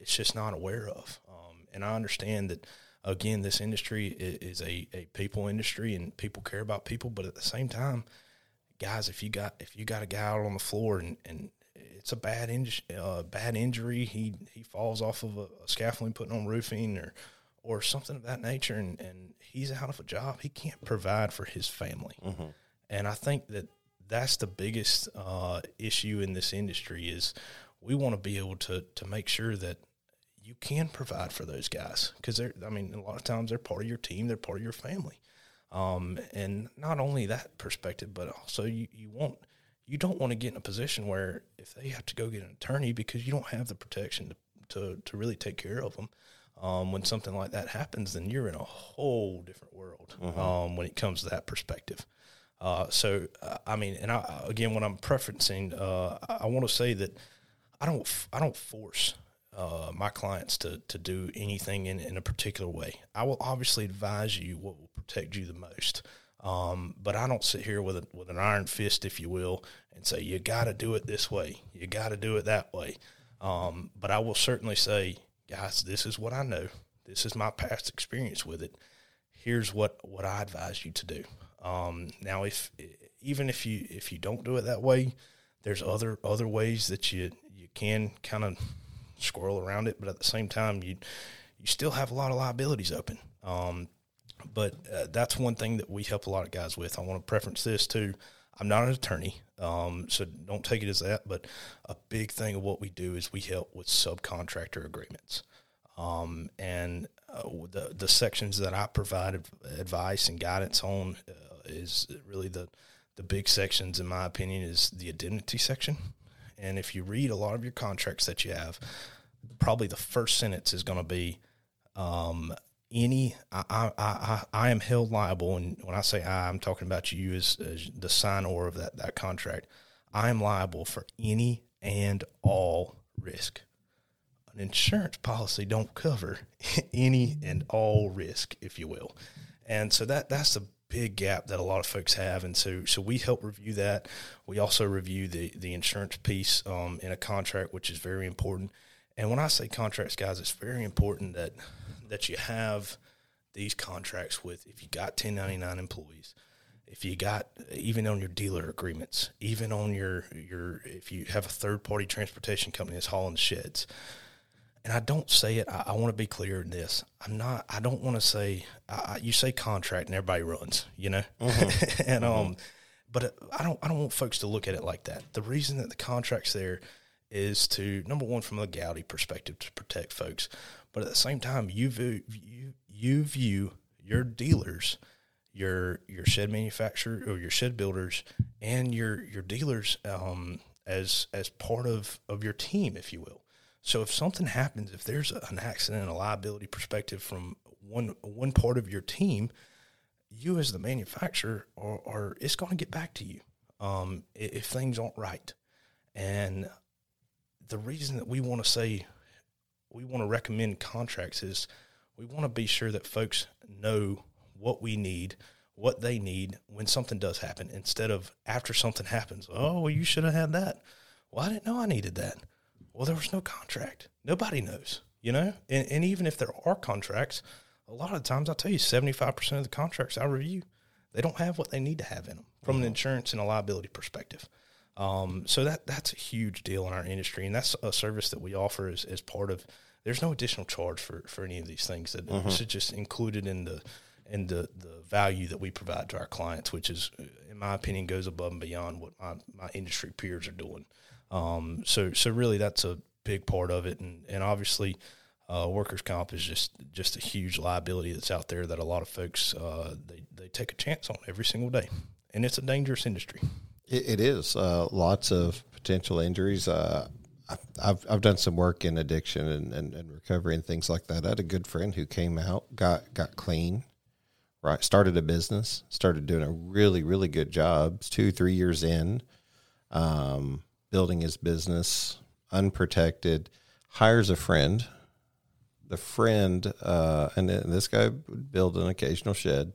it's just not aware of. Um, and I understand that again, this industry is a, a people industry and people care about people, but at the same time, guys, if you got if you got a guy out on the floor and, and it's a bad inj- uh, bad injury, he he falls off of a, a scaffolding putting on roofing or or something of that nature, and, and he's out of a job, he can't provide for his family. And I think that that's the biggest uh, issue in this industry is we want to be able to to make sure that you can provide for those guys because they're I mean a lot of times they're part of your team, they're part of your family. Um, and not only that perspective, but also you, you want you don't want to get in a position where if they have to go get an attorney because you don't have the protection to to, to really take care of them. Um, when something like that happens, then you're in a whole different world um, when it comes to that perspective. Uh, so, uh, I mean, and I, again, when I'm preferencing, uh, I, I want to say that I don't, I don't force uh, my clients to to do anything in, in a particular way. I will obviously advise you what will protect you the most. Um, but I don't sit here with a, with an iron fist, if you will, and say you got to do it this way, you got to do it that way. Um, but I will certainly say, guys, this is what I know. This is my past experience with it. here's what what I advise you to do. Um, now, if even if you if you don't do it that way, there's other other ways that you you can kind of squirrel around it, but at the same time, you you still have a lot of liabilities open. Um, but uh, that's one thing that we help a lot of guys with. I want to preference this too. I'm not an attorney, um, so don't take it as that. But a big thing of what we do is we help with subcontractor agreements, um, and uh, the the sections that I provide advice and guidance on uh, is really the the big sections, in my opinion, is the indemnity section. And if you read a lot of your contracts that you have, probably the first sentence is going to be um, any I, I, I, I am held liable and when I say I I'm talking about you as, as the signer of that, that contract. I am liable for any and all risk. An insurance policy don't cover any and all risk if you will. And so that that's the big gap that a lot of folks have and so so we help review that. We also review the the insurance piece um, in a contract which is very important. And when I say contracts guys it's very important that that you have these contracts with if you got 1099 employees if you got even on your dealer agreements even on your your if you have a third party transportation company that's hauling sheds and I don't say it. I, I want to be clear in this. I'm not. I don't want to say. I, you say contract and everybody runs, you know. Mm-hmm. and um, mm-hmm. but I don't. I don't want folks to look at it like that. The reason that the contract's there is to number one from a legality perspective to protect folks, but at the same time, you view you, you view your dealers, your your shed manufacturer or your shed builders, and your your dealers um, as as part of of your team, if you will. So if something happens, if there's an accident, a liability perspective from one one part of your team, you as the manufacturer are, are it's going to get back to you um, if things aren't right. And the reason that we want to say we want to recommend contracts is we want to be sure that folks know what we need, what they need when something does happen, instead of after something happens, oh, well, you should have had that. Well, I didn't know I needed that. Well, there was no contract. Nobody knows, you know? And, and even if there are contracts, a lot of times I'll tell you 75% of the contracts I review, they don't have what they need to have in them from mm-hmm. an insurance and a liability perspective. Um, so that that's a huge deal in our industry, and that's a service that we offer as, as part of. There's no additional charge for, for any of these things. That mm-hmm. this is just included in the in the, the value that we provide to our clients, which is, in my opinion, goes above and beyond what my, my industry peers are doing. Um, so so really, that's a big part of it, and and obviously. Uh, workers' comp is just just a huge liability that's out there that a lot of folks uh, they, they take a chance on every single day, and it's a dangerous industry. it, it is uh, lots of potential injuries. Uh, I've I've done some work in addiction and, and, and, recovery and things like that. I had a good friend who came out, got got clean, right, started a business, started doing a really really good job. Two three years in, um, building his business unprotected, hires a friend. The friend uh, and this guy would build an occasional shed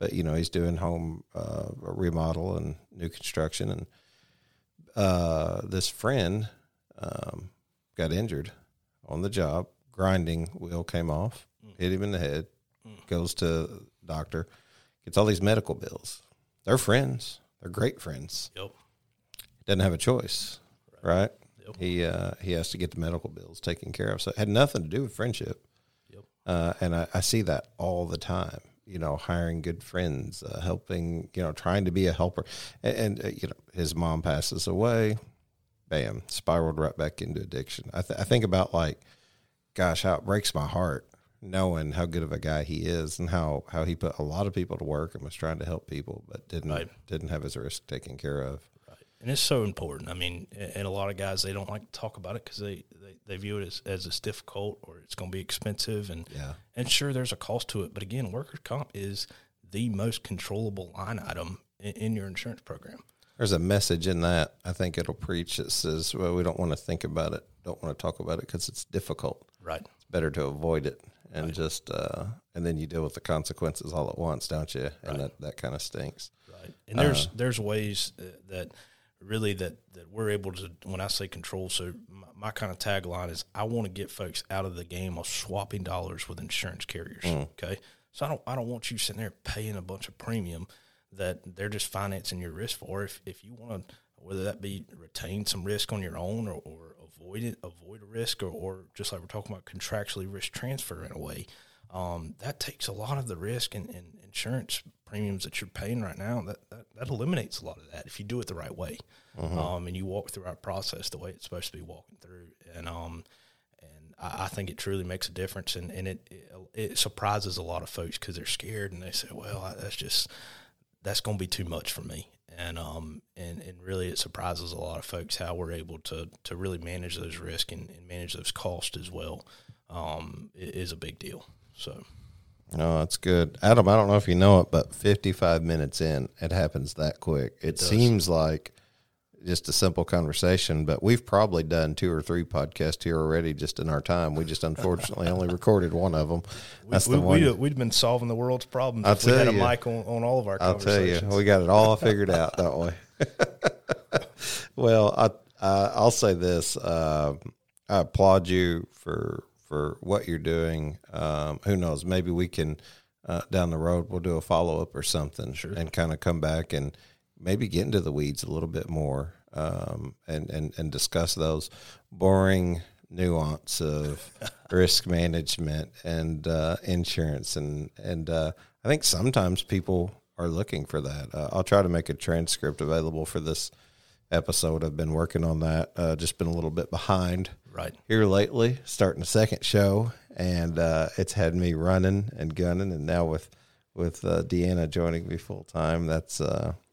but you know he's doing home uh, remodel and new construction, and uh, this friend um, got injured on the job. Grinding wheel came off, mm. hit him in the head. Mm. Goes to doctor, gets all these medical bills. They're friends. They're great friends. Yep. Doesn't have a choice, right? Yep. He uh, he has to get the medical bills taken care of. So it had nothing to do with friendship. Yep. Uh, and I, I see that all the time you know, hiring good friends, uh, helping, you know, trying to be a helper. And, and uh, you know, his mom passes away, bam, spiraled right back into addiction. I, th- I think about like, gosh, how it breaks my heart knowing how good of a guy he is and how, how he put a lot of people to work and was trying to help people, but didn't right. didn't have his risk taken care of and it's so important. I mean, and a lot of guys they don't like to talk about it because they, they, they view it as, as it's difficult or it's going to be expensive, and yeah. and sure there's a cost to it. But again, workers' comp is the most controllable line item in, in your insurance program. There's a message in that I think it'll preach. It says, "Well, we don't want to think about it, don't want to talk about it because it's difficult. Right. It's better to avoid it." and right. just uh, and then you deal with the consequences all at once, don't you? And right. that, that kind of stinks. Right. And there's uh, there's ways that really that that we're able to when I say control. So my, my kind of tagline is I want to get folks out of the game of swapping dollars with insurance carriers. Mm. Okay, So I don't I don't want you sitting there paying a bunch of premium that they're just financing your risk for. If if you want to, whether that be retain some risk on your own or, or avoid it, avoid a risk, or, or just like we're talking about contractually risk transfer in a way, um, that takes a lot of the risk and, and, insurance premiums that you're paying right now. That, that, that eliminates a lot of that if you do it the right way, mm-hmm. um, and you walk through our process the way it's supposed to be walking through. And um, and I, I think it truly makes a difference, and, and it, it, it surprises a lot of folks because they're scared and they say, "Well, I, that's just that's going to be too much for me." And um and, and really it surprises a lot of folks how we're able to to really manage those risks and, and manage those costs as well. Um, is a big deal. So. No, that's good. Adam, I don't know if you know it, but 55 minutes in, it happens that quick. It, it seems like just a simple conversation, but we've probably done two or three podcasts here already just in our time. We just unfortunately only recorded one of them. That's we, the one. We'd, we'd been solving the world's problems I'll if we had a mic on, on all of our I'll tell you, we got it all figured out, that way. we? well, I, I'll say this. Uh, I applaud you for for what you're doing. Um, who knows? Maybe we can uh, down the road we'll do a follow up or something, sure. and kind of come back and maybe get into the weeds a little bit more um, and, and, and discuss those boring nuance of risk management and uh, insurance. And, and uh, I think sometimes people are looking for that. Uh, I'll try to make a transcript available for this episode. I've been working on that, uh, just been a little bit behind right here lately, starting a second show. And uh, it's had me running and gunning, and now with with uh, Deanna joining me full time, that's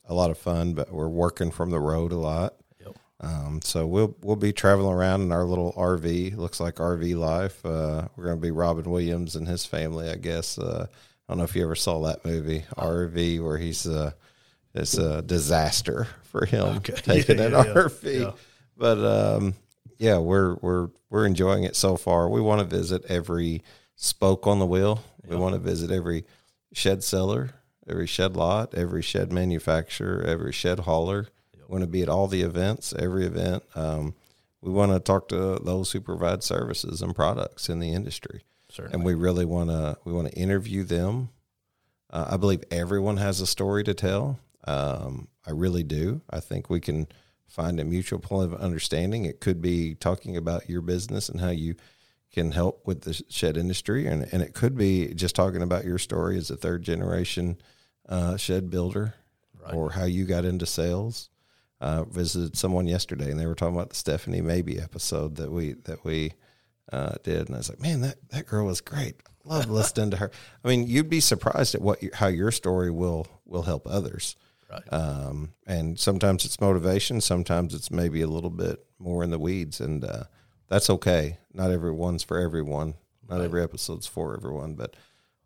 a lot of fun, but we're working from the road a lot. Yep. Um, so we'll we'll be traveling around in our little RV. Looks like RV life. Uh, we're going to be Robin Williams and his family, I guess. Uh, I don't know if you ever saw that movie RV, where he's uh, it's a disaster for him okay. taking yeah, an yeah, RV. Yeah. But um, yeah, we're we're we're enjoying it so far. We want to visit every spoke on the wheel. We want to visit every shed seller, every shed lot, every shed manufacturer, every shed hauler. Yep. Want to be at all the events, every event. Um, we want to talk to those who provide services and products in the industry, Certainly. and we really want to we want to interview them. Uh, I believe everyone has a story to tell. Um, I really do. I think we can find a mutual point of understanding. It could be talking about your business and how you can help with the shed industry, and, and it could be just talking about your story as a third generation uh, shed builder right. or how you got into sales. Uh, visited someone yesterday and they were talking about the Stephanie Maybe episode that we that we uh, did, and I was like, man, that that girl was great. Love listening to her. I mean, you'd be surprised at what you, how your story will will help others. Right. Um, and sometimes it's motivation, sometimes it's maybe a little bit more in the weeds, and uh, that's okay. Not everyone's for everyone. Not right. every episode's for everyone, but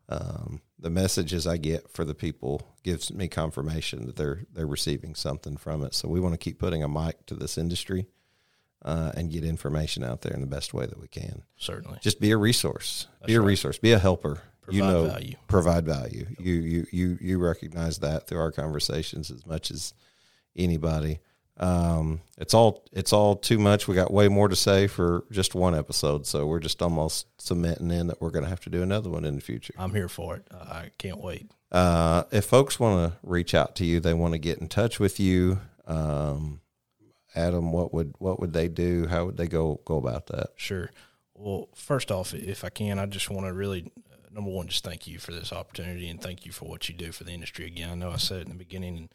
um, the messages I get for the people gives me confirmation that they're they're receiving something from it. So we want to keep putting a mic to this industry uh, and get information out there in the best way that we can. Certainly, just be a resource. That's be a right. resource. Be a helper. You know, value. provide value. You you you you recognize that through our conversations as much as anybody. Um, it's all it's all too much. We got way more to say for just one episode, so we're just almost cementing in that we're going to have to do another one in the future. I'm here for it. I can't wait. Uh, if folks want to reach out to you, they want to get in touch with you. Um, Adam, what would what would they do? How would they go go about that? Sure. Well, first off, if I can, I just want to really number one, just thank you for this opportunity and thank you for what you do for the industry. Again, I know I said it in the beginning, and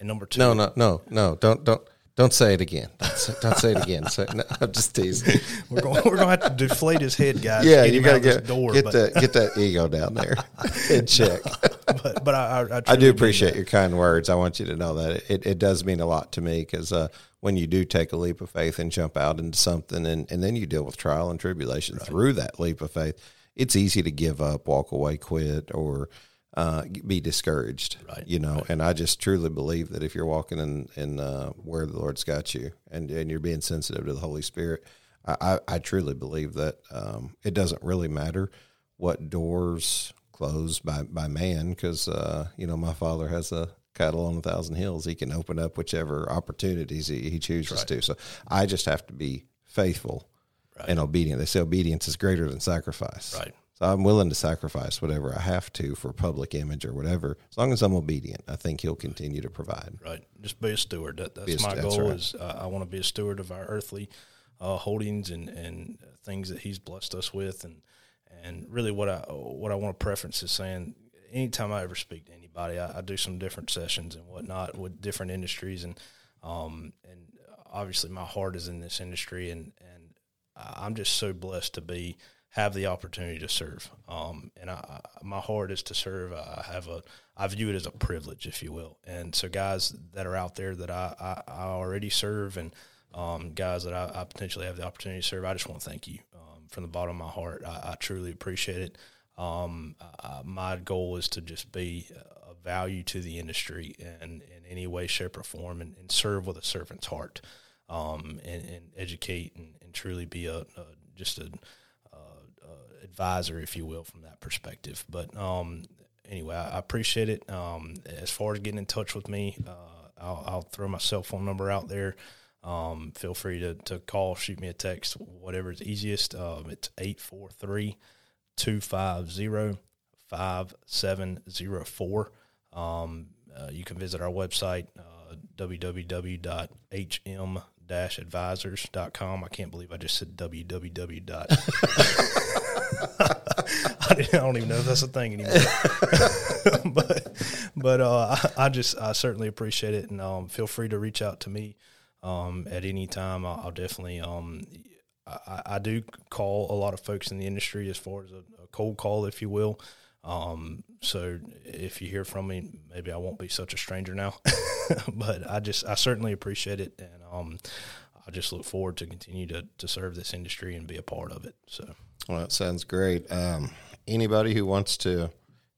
and number two. No, no, no, no. Don't don't don't say it again. Don't say, don't say it again. Say, no, I'm just teasing. we're going. We're going to have to deflate his head, guys. Yeah, you got to get door, get that get that ego down there in check. but but I I, I do appreciate your kind words. I want you to know that it, it does mean a lot to me because uh, when you do take a leap of faith and jump out into something, and and then you deal with trial and tribulation right. through that leap of faith, it's easy to give up, walk away, quit, or uh, be discouraged, right, you know. Right. And I just truly believe that if you're walking in in uh, where the Lord's got you, and and you're being sensitive to the Holy Spirit, I, I, I truly believe that um, it doesn't really matter what doors close by by man, because uh, you know my Father has a cattle on a thousand hills. He can open up whichever opportunities he, he chooses right. to. So I just have to be faithful and obedient. They say obedience is greater than sacrifice. Right. So I'm willing to sacrifice whatever I have to for public image or whatever, as long as I'm obedient. I think He'll continue to provide. Right. Just be a steward. That, that's a- my that's goal. right. Is uh, I want to be a steward of our earthly uh, holdings and and things that He's blessed us with, and and really what I what I want to preference is saying. Anytime I ever speak to anybody, I, I do some different sessions and whatnot with different industries, and um and obviously my heart is in this industry, and I'm just so blessed to be have the opportunity to serve. Um, and I, my heart is to serve. I have a, I view it as a privilege, if you will. And so, guys that are out there that I, I, I already serve, and um, guys that I, I potentially have the opportunity to serve, I just want to thank you um, from the bottom of my heart. I, I truly appreciate it. Um, my goal is to just be a value to the industry and in any way, shape, or form, and, and serve with a servant's heart, um, and, and educate and, and truly be a, a just a advisor, if you will, from that perspective. But um, anyway, I, I appreciate it. Um, as far as getting in touch with me, uh, I'll, I'll, throw my cell phone number out there. Um, feel free to, to call, shoot me a text, whatever is easiest. Um, it's 843 250 5704. Um, uh, you can visit our website, uh, www.hm advisors.com. I can't believe I just said www. dot. I, I don't even know if that's a thing anymore. but but uh, I, I just I certainly appreciate it, and um, feel free to reach out to me um, at any time. I'll, I'll definitely um, I, I do call a lot of folks in the industry as far as a, a cold call, if you will. Um, so if you hear from me, maybe I won't be such a stranger now. but I just I certainly appreciate it, and um, I just look forward to continue to to serve this industry and be a part of it. So. Well, that sounds great. Um, anybody who wants to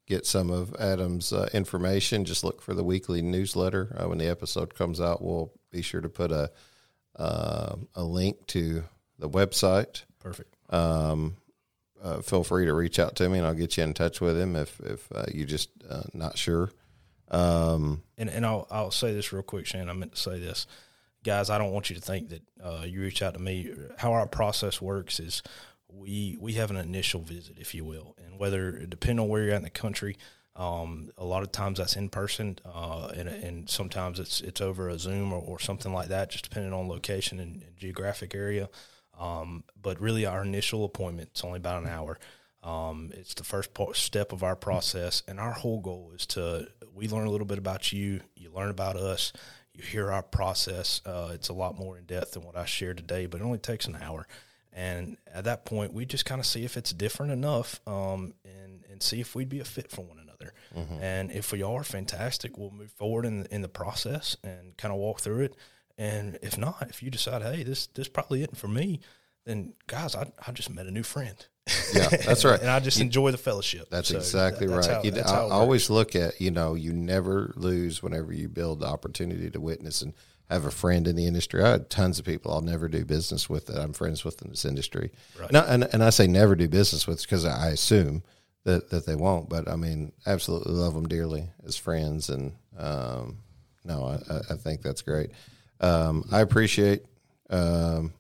get some of Adam's uh, information, just look for the weekly newsletter. Uh, when the episode comes out, we'll be sure to put a uh, a link to the website. Perfect. Um, uh, feel free to reach out to me, and I'll get you in touch with him if if uh, you just uh, not sure. Um, And and I'll I'll say this real quick, Shane. I meant to say this, guys. I don't want you to think that uh, you reach out to me. How our process works is we we have an initial visit, if you will, and whether depending on where you're at in the country. Um, a lot of times that's in person, uh, and, and sometimes it's it's over a Zoom or, or something like that, just depending on location and, and geographic area. Um, but really, our initial appointment it's only about an hour. Um, it's the first step of our process, and our whole goal is to we learn a little bit about you, you learn about us, you hear our process. Uh, it's a lot more in depth than what I shared today, but it only takes an hour. And at that point, we just kind of see if it's different enough, um, and and see if we'd be a fit for one another. And if we are, fantastic. We'll move forward in in the process and kind of walk through it. And if not, if you decide, hey, this this probably isn't for me, then guys, I I just met a new friend. Yeah, that's right. and I just enjoy the fellowship. That's So exactly that- that's right. how- You- that's I, how I works. always look at you know you never lose whenever you build the opportunity to witness and have a friend in the industry. I had tons of people I'll never do business with that I'm friends with in this industry. Right. No, and and I say never do business with because I assume that that they won't. But I mean, absolutely love them dearly as friends, and um, no, I, I- I think that's great. Um, I appreciate um,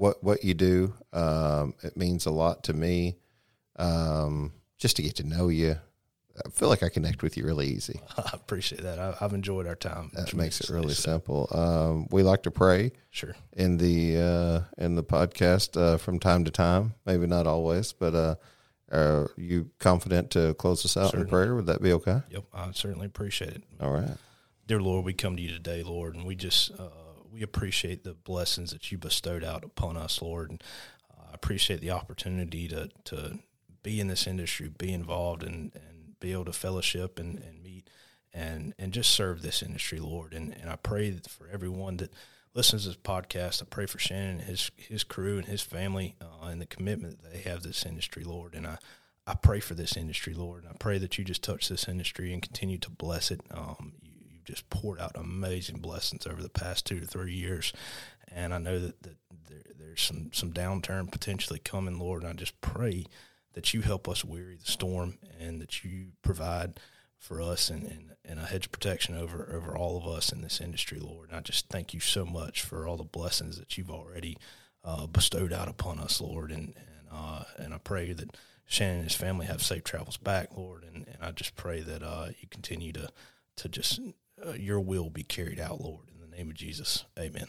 what what you do. Um, it means a lot to me um, just to get to know you. I feel like I connect with you really easy. I appreciate that. I, I've enjoyed our time. That makes it really simple. Um, we like to pray Sure. in the uh, in the podcast uh, from time to time. Maybe not always, but uh, are you confident to close us out in prayer? Would that be okay? Yep. I certainly appreciate it. All right. Dear Lord, we come to you today, Lord, and we just uh, we appreciate the blessings that you bestowed out upon us, Lord. And uh, I appreciate the opportunity to to be in this industry, be involved, and and be able to fellowship and, and meet and and just serve this industry, Lord. And and I pray for everyone that listens to this podcast. I pray for Shannon and his his crew and his family uh, and the commitment that they have this industry, Lord. And I. I pray for this industry, Lord, and I pray that you just touch this industry and continue to bless it. Um, you, just poured out amazing blessings over the past two to three years, and I know that, that there, there's some some downturn potentially coming, Lord. And I just pray that you help us weary the storm and that you provide for us and, and, and a hedge protection over over all of us in this industry, Lord. And I just thank you so much for all the blessings that you've already uh, bestowed out upon us, Lord. And and uh, and I pray that Shannon and his family have safe travels back, Lord. And, and I just pray that uh, you continue to to just uh, your will be carried out, Lord. In the name of Jesus, Amen.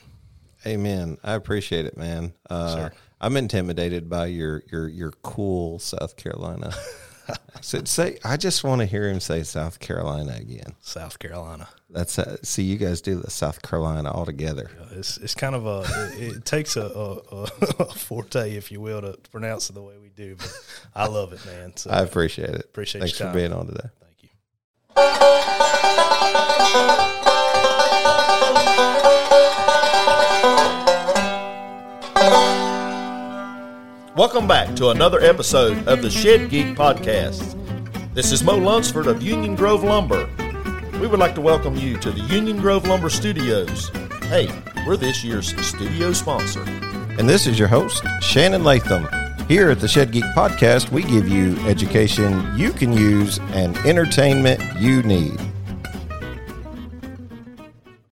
Amen. I appreciate it, man. Uh. I'm intimidated by your your your cool South Carolina. so say, I just want to hear him say South Carolina again. South Carolina. That's uh, see, you guys do the South Carolina all together. It's it's kind of a it, it takes a, a, a forte, if you will, to pronounce it the way we do. But I love it, man. So I appreciate it. Appreciate Thanks for being on today. thank you. Welcome back to another episode of the Shed Geek Podcast. This is Mo Lunsford of Union Grove Lumber. We would like to welcome you to the Union Grove Lumber Studios. Hey, we're this year's studio sponsor. And this is your host, Shannon Latham. Here at the Shed Geek Podcast, we give you education you can use and entertainment you need.